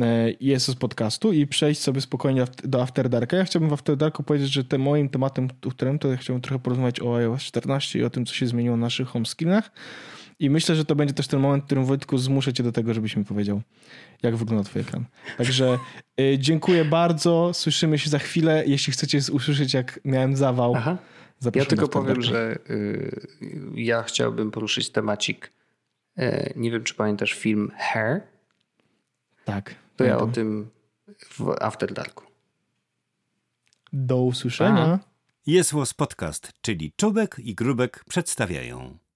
e, jest z podcastu i przejść sobie spokojnie do After Darka. Ja chciałbym w After Darku powiedzieć, że tym moim tematem, którym to ja chciałbym trochę porozmawiać o iOS 14 i o tym, co się zmieniło na naszych home screenach. I myślę, że to będzie też ten moment, w którym Wojtku zmuszę cię do tego, żebyś mi powiedział, jak wygląda twój ekran. Także dziękuję bardzo, słyszymy się za chwilę. Jeśli chcecie usłyszeć, jak miałem zawał, Aha. Ja zapraszam tylko do After powiem, że y, ja chciałbym poruszyć temacik. E, nie wiem, czy pamiętasz film Hair? Tak. To ja o tym w After Darku. Do usłyszenia. Aha. Jest Podcast, czyli Czubek i Grubek przedstawiają.